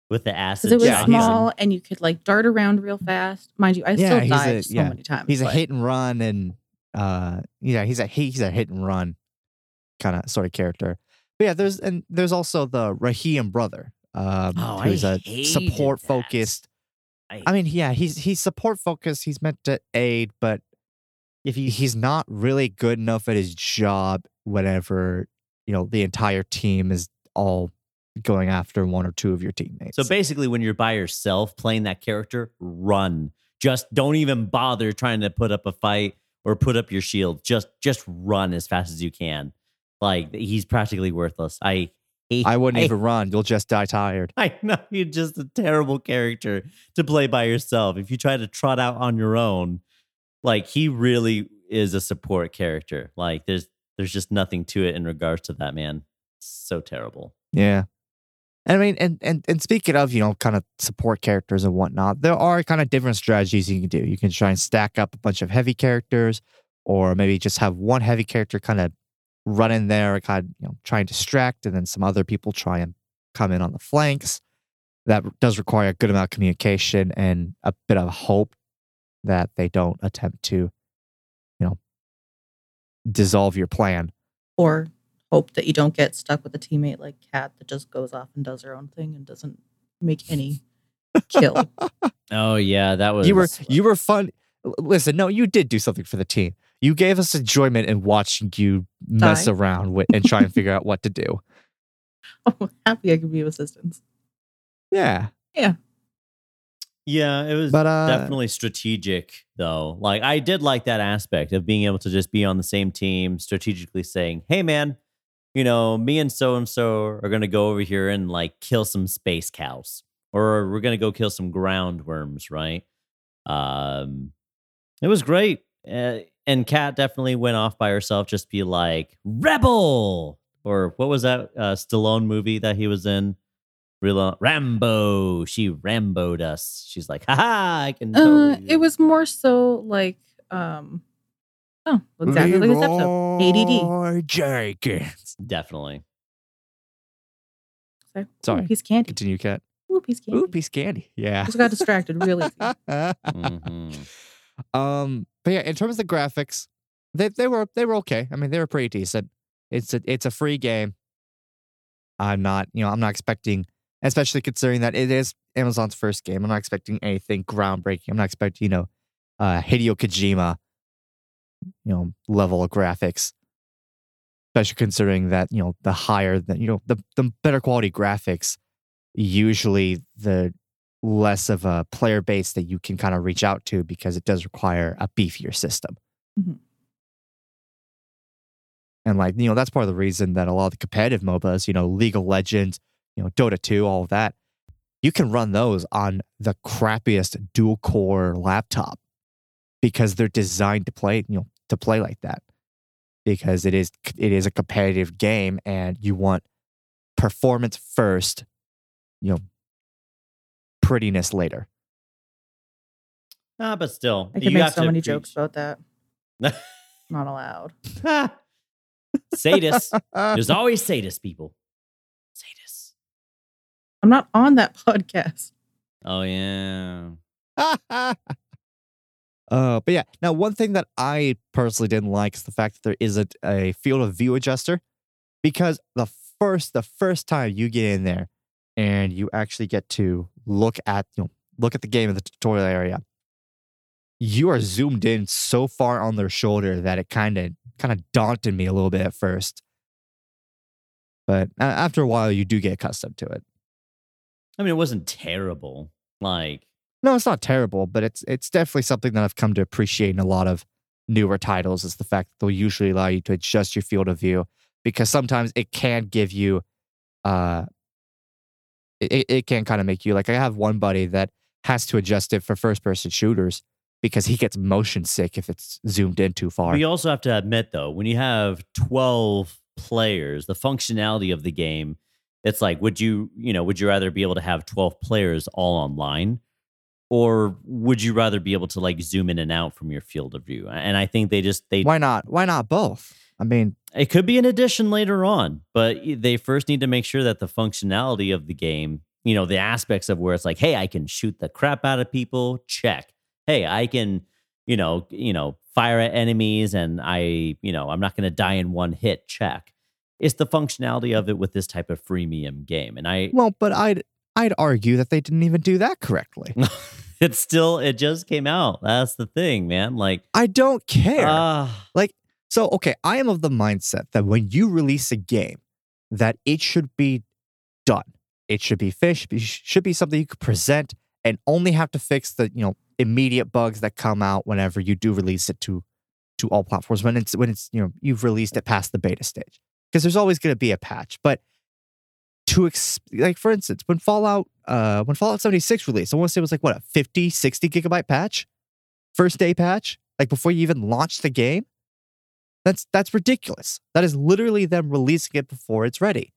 with the acid. because it was Yeah, he's a- small and you could like dart around real fast. Mind you, I Yeah, still he's died a- so yeah. many times. He's a hit and run, and uh, yeah, he's a he's a hit and run kind of sort of character. But yeah, there's and there's also the Raheem brother, um, Oh, I who's a support that. focused. I, I mean, yeah, he's he's support focused. He's meant to aid, but if you he's not really good enough at his job whenever you know the entire team is all going after one or two of your teammates. So basically, when you're by yourself playing that character, run. Just don't even bother trying to put up a fight or put up your shield. Just just run as fast as you can. Like he's practically worthless. I. I wouldn't even run. You'll just die tired. I know you're just a terrible character to play by yourself. If you try to trot out on your own, like he really is a support character. Like there's there's just nothing to it in regards to that man. So terrible. Yeah. And I mean, and, and and speaking of, you know, kind of support characters and whatnot, there are kind of different strategies you can do. You can try and stack up a bunch of heavy characters, or maybe just have one heavy character kind of run in there, kind of, you know, try and distract, and then some other people try and come in on the flanks. That does require a good amount of communication and a bit of hope that they don't attempt to, you know, dissolve your plan. or hope that you don't get stuck with a teammate like Kat that just goes off and does her own thing and doesn't make any kill. Oh yeah, that was you were you were fun. Listen, no, you did do something for the team. You gave us enjoyment in watching you mess Die. around with and try and figure out what to do. I'm happy I could be of assistance. Yeah, Yeah, Yeah, it was but uh, definitely strategic though. Like I did like that aspect of being able to just be on the same team, strategically saying, "Hey man, you know, me and so and so are going to go over here and like kill some space cows or we're going to go kill some ground worms, right?" Um it was great. Uh, and Kat definitely went off by herself just be like, "Rebel!" Or what was that uh Stallone movie that he was in? Real Rambo. She Ramboed us. She's like, haha, I can. Uh, totally do it was more so like, um, oh, exactly like this episode. ADD. Leroy Jenkins. definitely. So, Sorry. Ooh, piece candy. Continue, Kat. Ooh, piece candy. Ooh, piece candy. Yeah. Just got distracted really easy. Um, but yeah, in terms of the graphics, they they were they were okay. I mean, they were pretty decent. It's a it's a free game. I'm not, you know, I'm not expecting, especially considering that it is Amazon's first game. I'm not expecting anything groundbreaking. I'm not expecting, you know, uh, Hideo Kojima, you know, level of graphics. Especially considering that, you know, the higher the, you know, the the better quality graphics, usually the less of a player base that you can kind of reach out to because it does require a beefier system. Mhm. And like, you know, that's part of the reason that a lot of the competitive MOBAs, you know, League of Legends, you know, Dota 2, all of that, you can run those on the crappiest dual core laptop because they're designed to play, you know, to play like that. Because it is it is a competitive game and you want performance first, you know, prettiness later. Ah, but still, I could you make have so to many preach- jokes about that. Not allowed. Sadists. There's always sadists, people. Sadists. I'm not on that podcast. Oh yeah. uh, but yeah, now one thing that I personally didn't like is the fact that there isn't a field of view adjuster, because the first the first time you get in there and you actually get to look at you know look at the game in the tutorial area, you are zoomed in so far on their shoulder that it kind of kind of daunted me a little bit at first. But after a while, you do get accustomed to it. I mean, it wasn't terrible. Like, No, it's not terrible, but it's it's definitely something that I've come to appreciate in a lot of newer titles is the fact that they'll usually allow you to adjust your field of view because sometimes it can give you uh it, it- can kind of make you like I have one buddy that has to adjust it for first person shooters because he gets motion sick if it's zoomed in too far. we also have to admit though, when you have 12 players, the functionality of the game, it's like, would you, you know, would you rather be able to have 12 players all online? Or would you rather be able to like zoom in and out from your field of view? And I think they just they Why not? Why not both? I mean, it could be an addition later on, but they first need to make sure that the functionality of the game, you know, the aspects of where it's like, hey, I can shoot the crap out of people, check. Hey, I can, you know, you know, fire at enemies and I, you know, I'm not going to die in one hit, check. It's the functionality of it with this type of freemium game. And I well, but I'd I'd argue that they didn't even do that correctly. it's still it just came out. That's the thing, man. Like I don't care. ah, Like, so okay, I am of the mindset that when you release a game, that it should be done. It should be fish. It should be something you could present and only have to fix the you know immediate bugs that come out whenever you do release it to to all platforms. When it's when it's you know you've released it past the beta stage, because there's always going to be a patch. But to like for instance, when Fallout uh when Fallout 76 released, I want to say it was like what a 50 60 gigabyte patch, first day patch, like before you even launched the game. That's that's ridiculous. That is literally them releasing it before it's ready.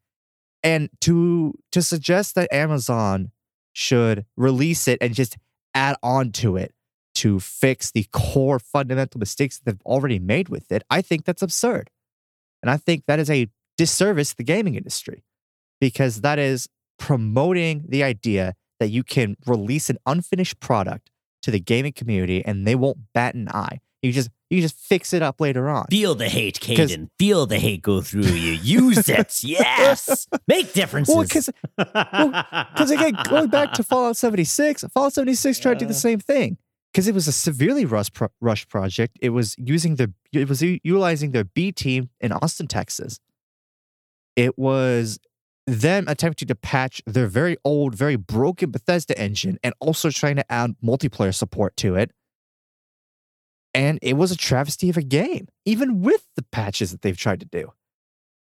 And to to suggest that Amazon should release it and just add on to it to fix the core fundamental mistakes that they've already made with it, I think that's absurd. And I think that is a disservice to the gaming industry because that is promoting the idea that you can release an unfinished product to the gaming community and they won't bat an eye. You just you just fix it up later on. feel the hate, Caden. Feel the hate go through you. Use it. Yes. Make differences. Well, because because again, going back to Fallout 76, Fallout 76 tried to do the same thing because it was a severely rush pro- rush project. It was using their it was u- utilizing their B team in Austin, Texas. It was them attempting to patch their very old, very broken Bethesda engine and also trying to add multiplayer support to it. And it was a travesty of a game, even with the patches that they've tried to do.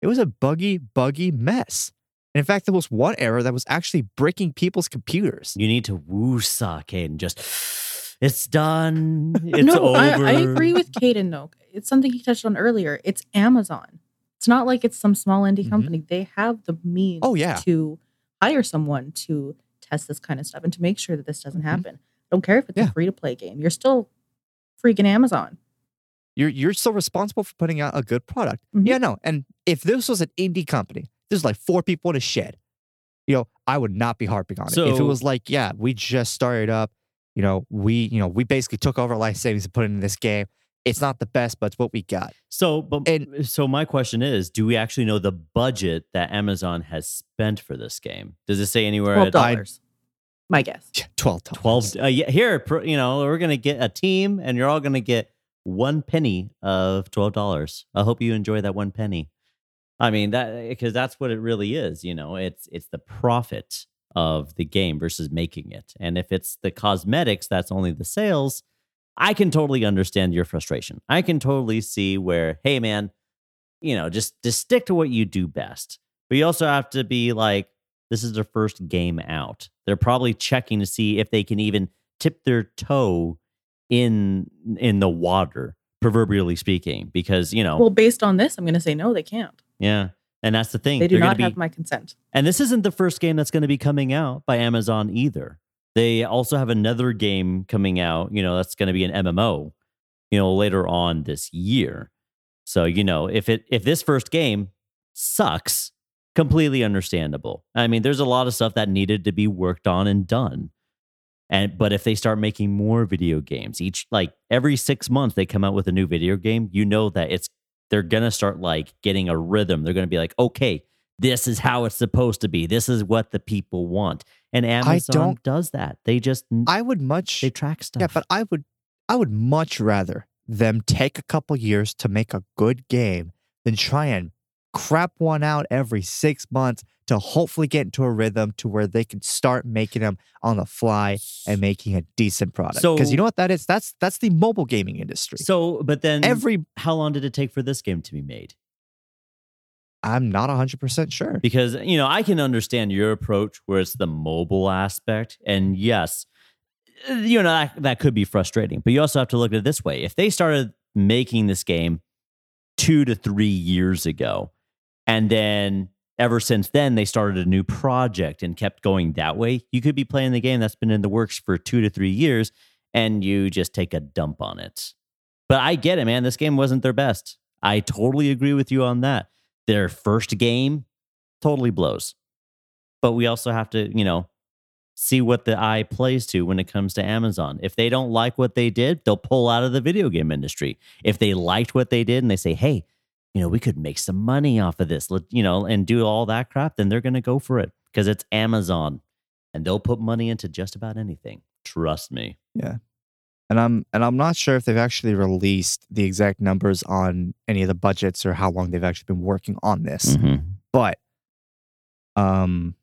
It was a buggy, buggy mess. And in fact, there was one error that was actually breaking people's computers. you need to woo saw, Caden. Just it's done. It's no, over. I, I agree with Caden though. It's something he touched on earlier. It's Amazon. It's not like it's some small indie Mm-hmm. Mhm. company. They have the means Oh, yeah. to hire someone to test this kind of stuff and to make sure that this doesn't Mhm. happen. Don't care if it's Yeah. a free to play game. You're still freaking Amazon. You're you're still responsible for putting out a good product. Mhm. Yeah, no. And if this was an indie company, there's like four people in a shed. You know, I would not be harping on it. if it was like, yeah, we just started up, you know, we, you know, we basically took over life savings and put it in this game. It's not the best, but it's what we got. So, but And- so my question is, do we actually know the budget that Amazon has spent for this game? Does it say anywhere? Twelve at- dollars. My guess. Twelve dollars. 12 uh, yeah, here you know we're gonna get a team and you're all gonna get one penny of $12 i hope you enjoy that one penny i mean that because that's what it really is you know it's it's the profit of the game versus making it and if it's the cosmetics that's only the sales i can totally understand your frustration i can totally see where hey man you know just just stick to what you do best but you also have to be like this is the first game out. They're probably checking to see if they can even tip their toe in in the water, proverbially speaking, because you know, Well, based on this, I'm going to say no, they can't. yeah. And that's the thing. They do They're not be- have my consent. and this isn't the first game that's going to be coming out by Amazon either. They also have another game coming out, you know, that's going to be an MMO, you know, later on this year. So, you know, if it if this first game sucks, completely understandable. I mean, there's a lot of stuff that needed to be worked on and done. And but if they start making more video games, each like every 6 months they come out with a new video game, you know that it's they're going to start like getting a rhythm. They're going to be like, "Okay, this is how it's supposed to be. This is what the people want." And Amazon does that. They just I would much they track stuff. Yeah, but I would I would much rather them take a couple years to make a good game than try and crap one out every six months to hopefully get into a rhythm to where they can start making them on the fly and making a decent product. Because So- you know what that is? That's that's the mobile gaming industry. so, but then Every how long did it take for this game to be made? I'm not hundred percent sure. because you know i can understand your approach where it's the mobile aspect and yes you know that, that could be frustrating but you also have to look at it this way if they started making this game two to three years ago And then ever since then, they started a new project and kept going that way. You could be playing the game that's been in the works for two to three years and you just take a dump on it. But I get it, man. This game wasn't their best. I totally agree with you on that. Their first game totally blows. But we also have to, you know, see what the eye plays to when it comes to Amazon. If they don't like what they did, they'll pull out of the video game industry. If they liked what they did and they say, hey, you know, we could make some money off of this, let- you know, and do all that crap, then they're going to go for it because it's Amazon and they'll put money into just about anything. Trust me. Yeah. And I'm and I'm not sure if they've actually released the exact numbers on any of the budgets or how long they've actually been working on this. Mhm. But um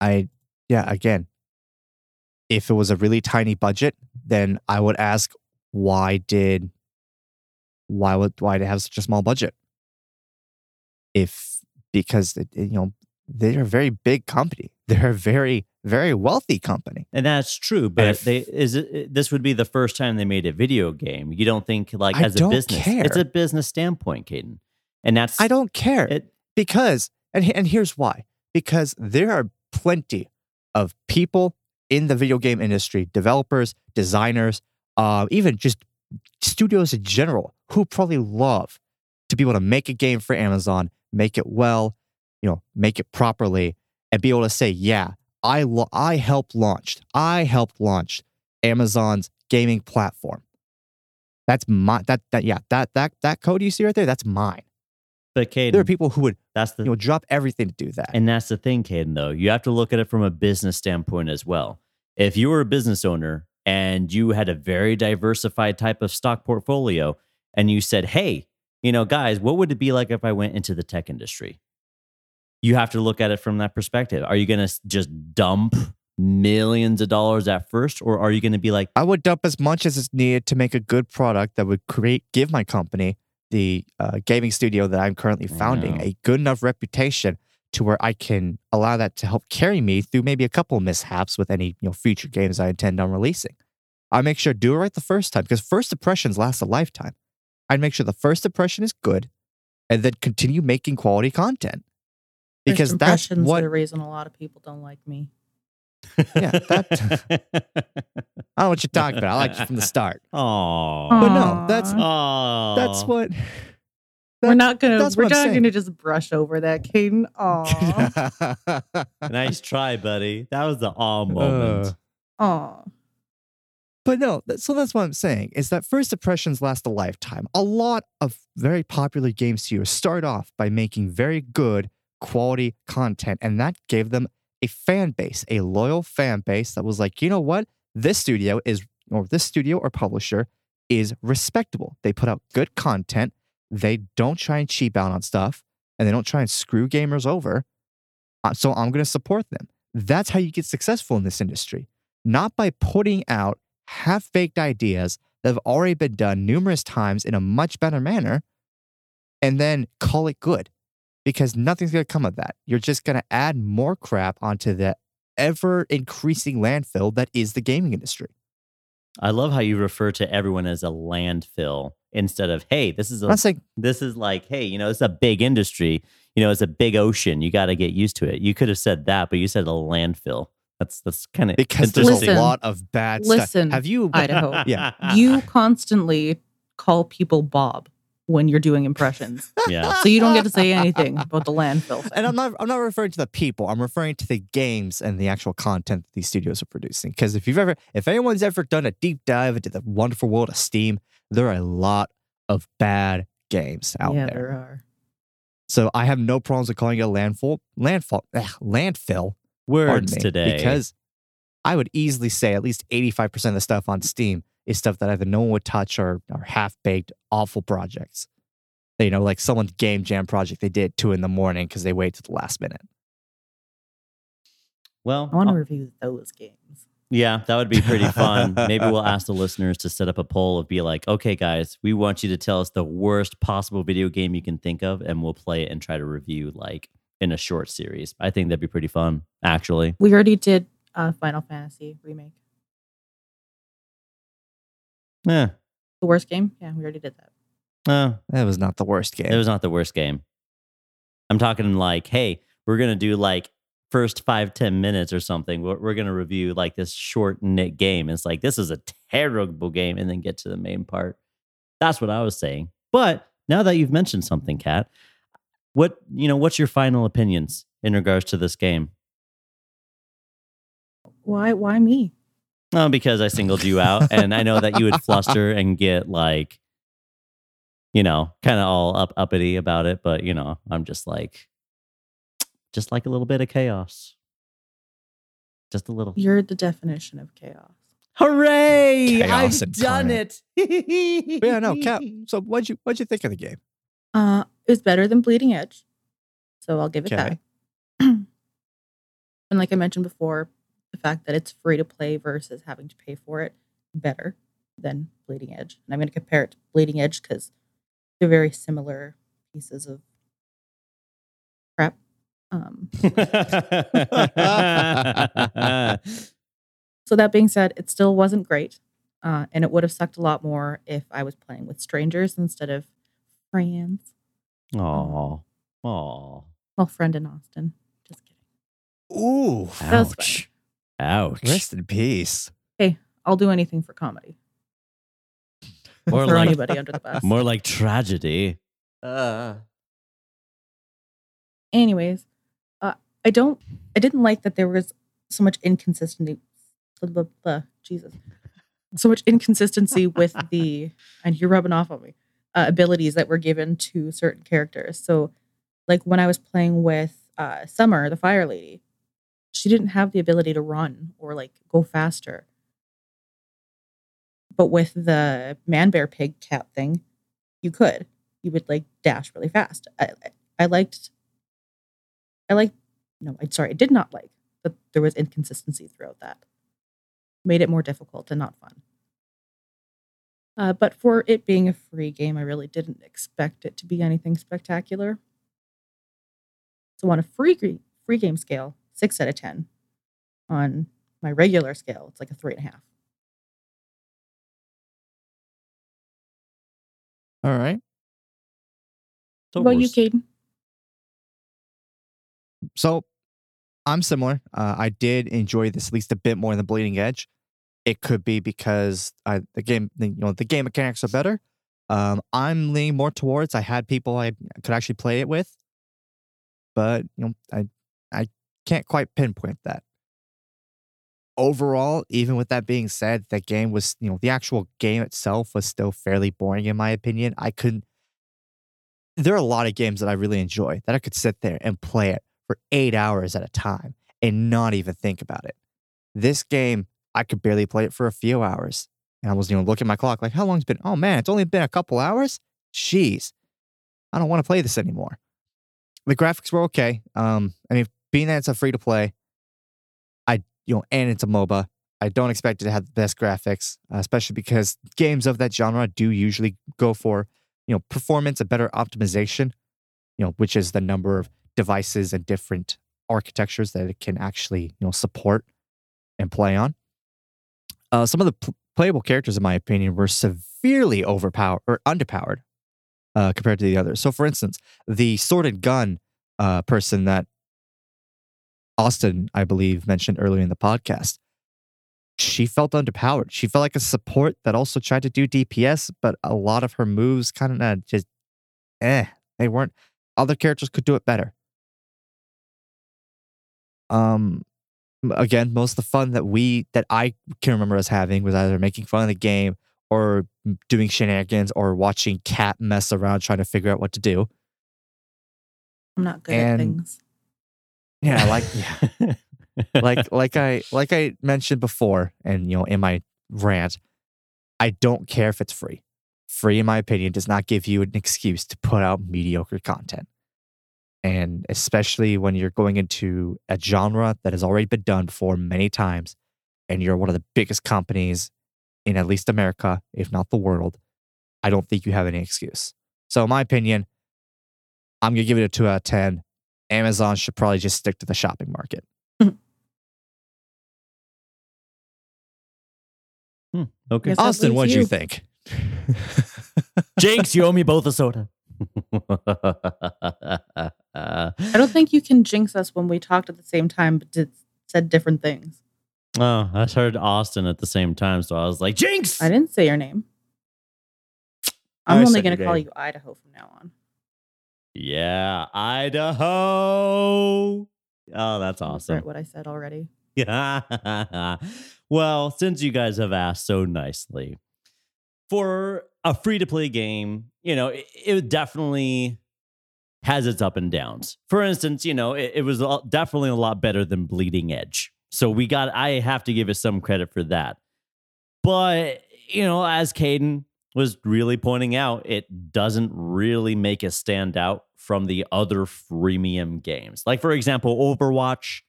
I yeah, again, if it was a really tiny budget, then I would ask why did why would why it have such a small budget? If because it, you know they're a very big company. They're a very very wealthy company. And that's true, but if- they is it, this would be the first time they made a video game. You don't think like I as a business, care. it's a business standpoint, Caden, and that's I don't care. It, because and and here's why because there are plenty of people in the video game industry developers designers uh, even just studios in general who probably love to be able to make a game for amazon make it well you know make it properly and be able to say yeah i lo- i helped launched i helped launch amazon's gaming platform that's my that that yeah that that that code you see right there that's mine but Caden, there are people who would that's the you know drop everything to do that And that's the thing, Caden, though. You have to look at it from a business standpoint as well. If you were a business owner and you had a very diversified type of stock portfolio and you said, hey, you know, guys, what would it be like if I went into the tech industry? You have to look at it from that perspective. Are you going to just dump millions of dollars at first, or are you going to be like, I would dump as much as is needed to make a good product that would create, give my company, the uh, gaming studio that I'm currently founding, a good enough reputation to where I can allow that to help carry me through maybe a couple of mishaps with any you know future games I intend on releasing. I make sure to do it right the first time because first impressions last a lifetime. I'd make sure the first impression is good, and then continue making quality content because First that's impressions what are the reason a lot of people don't like me. Yeah, that- I don't know what you're talking about. I liked you from the start, Oh, but no, that's oh, that's what. we're not gonna that's we're not saying. gonna just brush over that, Caden. Aw. nice try, buddy. That was the awe moment. Uh, Aw. But no, so that's what I'm saying is that first impressions last a lifetime. A lot of very popular game studios start off by making very good quality content, and that gave them a fan base, a loyal fan base that was like, you know what, this studio is, or this studio or publisher is respectable. They put out good content. They don't try and cheap out on stuff, and they don't try and screw gamers over. Uh, So I'm going to support them. That's how you get successful in this industry, not by putting out half baked ideas that have already been done numerous times in a much better manner and then call it good because nothing's going to come of that. You're just going to add more crap onto the ever increasing landfill that is the gaming industry. I love how you refer to everyone as a landfill instead of hey, this is a saying this is like hey, you know, it's a big industry. You know, it's a big ocean. You got to get used to it. You could have said that, but you said a landfill. That's that's kind of because there's Listen. a lot of bad stuff. Listen, Have you Idaho. Yeah. you constantly call people Bob when you're doing impressions. yeah. So you don't get to say anything about the landfill. and I'm not I'm not referring to the people. I'm referring to the games and the actual content that these studios are producing. Because if you've ever if anyone's ever done a deep dive into the wonderful world of Steam, there are a lot of bad games out yeah, there. there are. So I have no problems with calling it a landfill landfall ugh, landfill Words me, today. because I would easily say at least 85% of the stuff on Steam is stuff that either no one would touch or are half baked, awful projects. You know, like someone's game jam project they did at two in the morning because they waited to the last minute. well, I want to uh, review those games. yeah, that would be pretty fun. Maybe we'll ask the listeners to set up a poll of be like, okay, guys, we want you to tell us the worst possible video game you can think of, and we'll play it and try to review like in a short series. I think that'd be pretty fun, actually. We already did uh, Final Fantasy remake. Yeah. The worst game? Yeah, we already did that. Uh, That was not the worst game. it was not the worst game. I'm talking like, hey, we're gonna do like first five ten minutes or something. We're, we're gonna review like this short knit game. It's like this is a terrible game, and then get to the main part. That's what I was saying. But now that you've mentioned something, Kat, what you know, what's your final opinions in regards to this game? Why? Why me? Oh, because I singled you out, and I know that you would fluster and get like, you know, kind of all up uppity about it. But you know, I'm just like, just like a little bit of chaos, just a little. You're the definition of chaos. Hooray! Chaos I've done it. But yeah, no, Cap. So what'd you what'd you think of the game? Uh, it was better than Bleeding Edge, so I'll give it Okay. that. and like I mentioned before, the fact that it's free to play versus having to pay for it better than Bleeding Edge. And I'm going to compare it to Bleeding Edge because they're very similar pieces of crap. Um, so that being said, it still wasn't great, uh, and it would have sucked a lot more if I was playing with strangers instead of friends. Aw, aw, Well, friend in Austin. Just kidding. Ooh, That was ouch, ouch. rest in peace. Hey, I'll do anything for comedy. More throw like anybody under the bus. more like tragedy. Uh, Anyways, uh, I don't. I didn't like that there was so much inconsistency. Blah, blah, blah, Jesus, so much inconsistency with the and you're rubbing off on me uh, abilities that were given to certain characters. So, like when I was playing with uh, Summer, the Fire Lady, she didn't have the ability to run or like go faster. But with the man bear pig cat thing, you could. You would like dash really fast. I, I, liked. I like. No, I'm sorry. I did not like that there was inconsistency throughout that. Made it more difficult and not fun. Uh, but for it being a free game, I really didn't expect it to be anything spectacular. So on a free free game scale, six out of ten. On my regular scale, it's like a three and a half. all right. So what about you, worse. Caden? So I'm similar. Uh, I did enjoy this at least a bit more than Bleeding Edge. It could be because I, the game, you know, the game mechanics are better. Um, I'm leaning more towards I had people I could actually play it with, but you know, I I can't quite pinpoint that. Overall, even with that being said, the game was, you know, the actual game itself was still fairly boring in my opinion. I couldn't. There are a lot of games that I really enjoy that I could sit there and play it for eight hours at a time and not even think about it. This game, I could barely play it for a few hours. And I wasn't even looking at my clock, like, how long's it been? Oh man, it's only been a couple hours? Jeez. I don't want to play this anymore. The graphics were okay. Um, I mean, being that it's a free to play, I, you know, and it's a MOBA, I don't expect it to have the best graphics, uh, especially because games of that genre do usually go for, you know, performance and better optimization, you know, which is the number of devices and different architectures that it can actually you know support and play on. Uh, some of the pl- playable characters, in my opinion, were severely overpowered or underpowered uh, compared to the others. So, for instance, the sword and gun uh, person that Austin, I believe, mentioned earlier in the podcast, she felt underpowered. She felt like a support that also tried to do DPS, but a lot of her moves kind of just, eh, they weren't. Other characters could do it better. Um, again, most of the fun that we that I can remember us having was either making fun of the game or m- doing shenanigans or watching Kat mess around trying to figure out what to do. I'm not good And- at things. Yeah, like yeah, like like I like I mentioned before, and you know, in my rant, I don't care if it's free. Free, in my opinion, does not give you an excuse to put out mediocre content. And especially when you're going into a genre that has already been done before many times, and you're one of the biggest companies in at least America, if not the world, I don't think you have any excuse. So, in my opinion, I'm gonna give it a two out of ten. Amazon should probably just stick to the shopping market. Hmm, okay. Austin, what did you you. think? Jinx, you owe me both a soda. Uh, I don't think you can jinx us when we talked at the same time, but did, said different things. Oh, I heard Austin at the same time, so I was like, Jinx! I didn't say your name. I I'm only going to call name. you Idaho from now on. Yeah, Idaho. Oh, that's awesome. regret what I said already. Yeah. well, since you guys have asked so nicely, for a free to play game, you know, it, it definitely has its up and downs. For instance, you know, it, it was definitely a lot better than Bleeding Edge. So we got, I have to give it some credit for that. But, you know, as Caden was really pointing out, it doesn't really make it stand out from the other freemium games. Like, for example, Overwatch,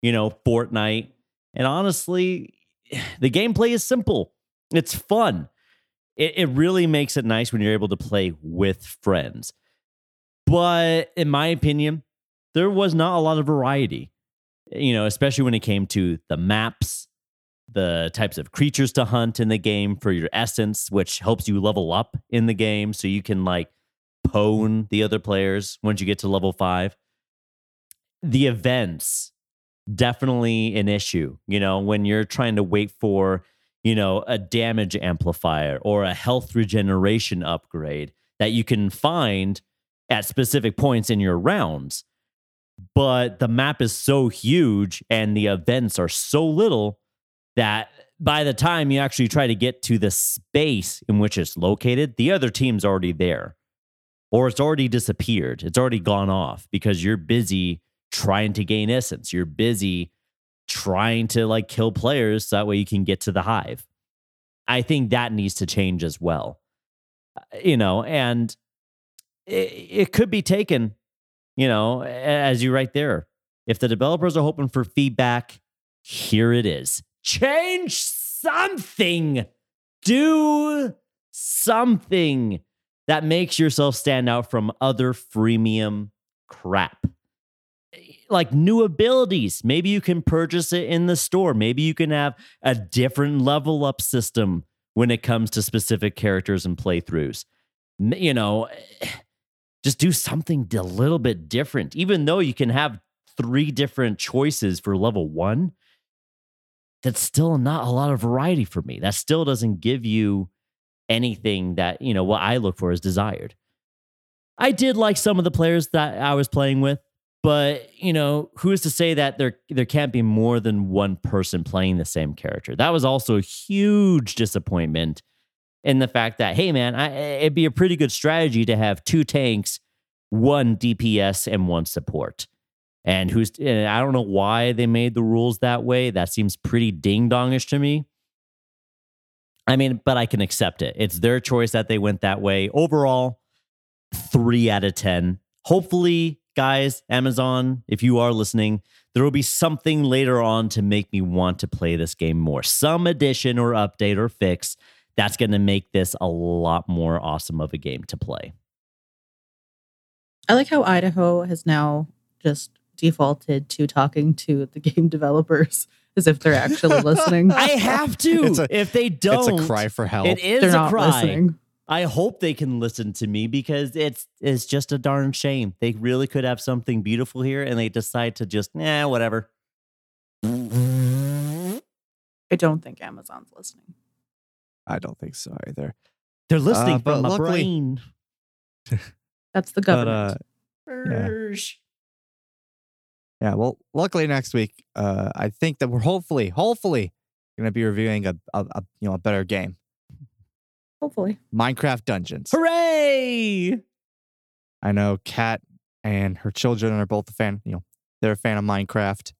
you know, Fortnite. And honestly, the gameplay is simple, it's fun. It, it really makes it nice when you're able to play with friends. But in my opinion, there was not a lot of variety, you know, especially when it came to the maps, the types of creatures to hunt in the game for your essence, which helps you level up in the game so you can like pwn the other players once you get to level five. The events, definitely an issue, you know, when you're trying to wait for, you know, a damage amplifier or a health regeneration upgrade that you can find at specific points in your rounds. But the map is so huge and the events are so little that by the time you actually try to get to the space in which it's located, the other team's already there. Or it's already disappeared. It's already gone off because you're busy trying to gain essence. You're busy trying to like kill players so that way you can get to the hive. I think that needs to change as well. Uh, You know, and it, it could be taken, you know, as you right there. If the developers are hoping for feedback, here it is. Change something. Do something that makes yourself stand out from other freemium crap. Eh, like new abilities. Maybe you can purchase it in the store. Maybe you can have a different level up system when it comes to specific characters and playthroughs. You know, eh, just do something a little bit different. Even though you can have three different choices for level one, that's still not a lot of variety for me. That still doesn't give you anything that, you know, what I look for is desired. I did like some of the players that I was playing with, but, you know, who is to say that there there can't be more than one person playing the same character? That was also a huge disappointment in the fact that, hey man, I, it'd be a pretty good strategy to have two tanks, one DPS and one support. And who's and I don't know why they made the rules that way. That seems pretty ding dongish to me. I mean, but I can accept it. It's their choice that they went that way. Overall, three out of 10. Hopefully, guys, Amazon, if you are listening, there will be something later on to make me want to play this game more. Some addition or update or fix that's going to make this a lot more awesome of a game to play. I like how Idaho has now just defaulted to talking to the game developers as if they're actually listening. I have to. A- if they don't, It's a cry for help. It is they're a not cry. listening. I hope they can listen to me because it's it's just a darn shame. They really could have something beautiful here, and they decide to just nah, whatever. I don't think Amazon's listening. I don't think so either. They're listening Uh, but from my luckily- brain. That's the But government. uh, yeah. yeah, well, luckily next week, uh, I think that we're hopefully, hopefully, going to be reviewing a, a, a you know a better game, Hopefully. Minecraft Dungeons. Hooray! I know Kat and her children are both a fan. You know, they're a fan of Minecraft.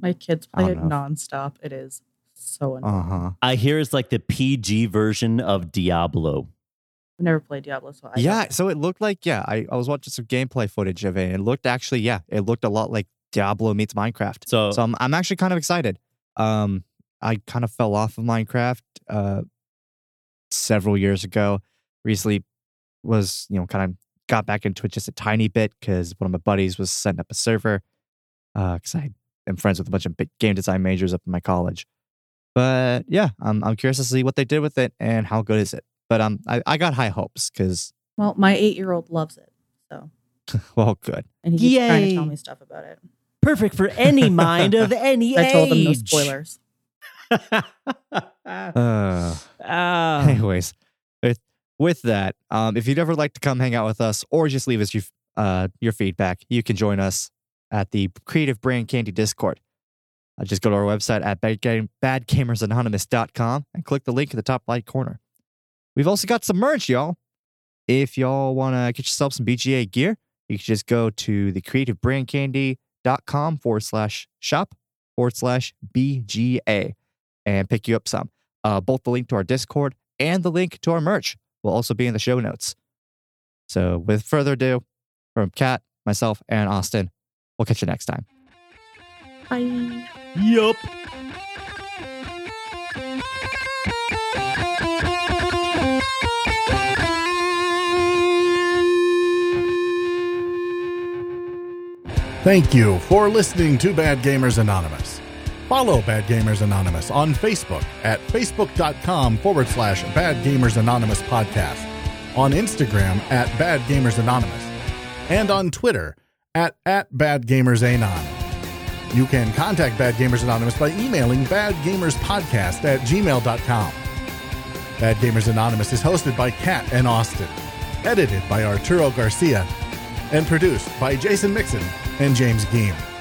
My kids play it know. nonstop. It is so annoying. Uh huh. I hear it's like the PG version of Diablo. I've never played Diablo, so I don't Yeah, so it looked like yeah. I, I was watching some gameplay footage of it. And it looked actually yeah, it looked a lot like Diablo meets Minecraft. So, So I'm I'm actually kind of excited. Um, I kind of fell off of Minecraft uh several years ago. Recently was you know kind of got back into it just a tiny bit because one of my buddies was setting up a server. Uh, because I am friends with a bunch of big game design majors up in my college. But yeah, I'm I'm curious to see what they did with it and how good is it. But um, I, I got high hopes because Well, my eight year old loves it. So well, good. and he keeps trying to tell me stuff about it. Perfect for any mind of any I told him no spoilers. Uh, anyways, with, with that, um, if you'd ever like to come hang out with us or just leave us your, uh, your feedback, you can join us at the Creative Brain Candy Discord. Uh, just go to our website at badgame, badgamersanonymous.com and click the link in the top right corner. We've also got some merch, y'all. If y'all want to get yourself some BGA gear, you can just go to the creativebraincandy.com forward slash shop forward slash BGA and pick you up some. Uh, both the link to our Discord and the link to our merch will also be in the show notes. So, with further ado, from Kat, myself, and Austin, we'll catch you next time. Bye. Yup. Thank you for listening to Bad Gamers Anonymous. Follow Bad Gamers Anonymous on Facebook at facebook.com forward slash Bad Gamers Anonymous podcast, on Instagram at Bad Gamers Anonymous, and on Twitter at, at Bad Gamers Anon. You can contact Bad Gamers Anonymous by emailing badgamerspodcast at gmail.com. Bad Gamers Anonymous is hosted by Kat and Austin, edited by Arturo Garcia, and produced by Jason Mixon and James Geem.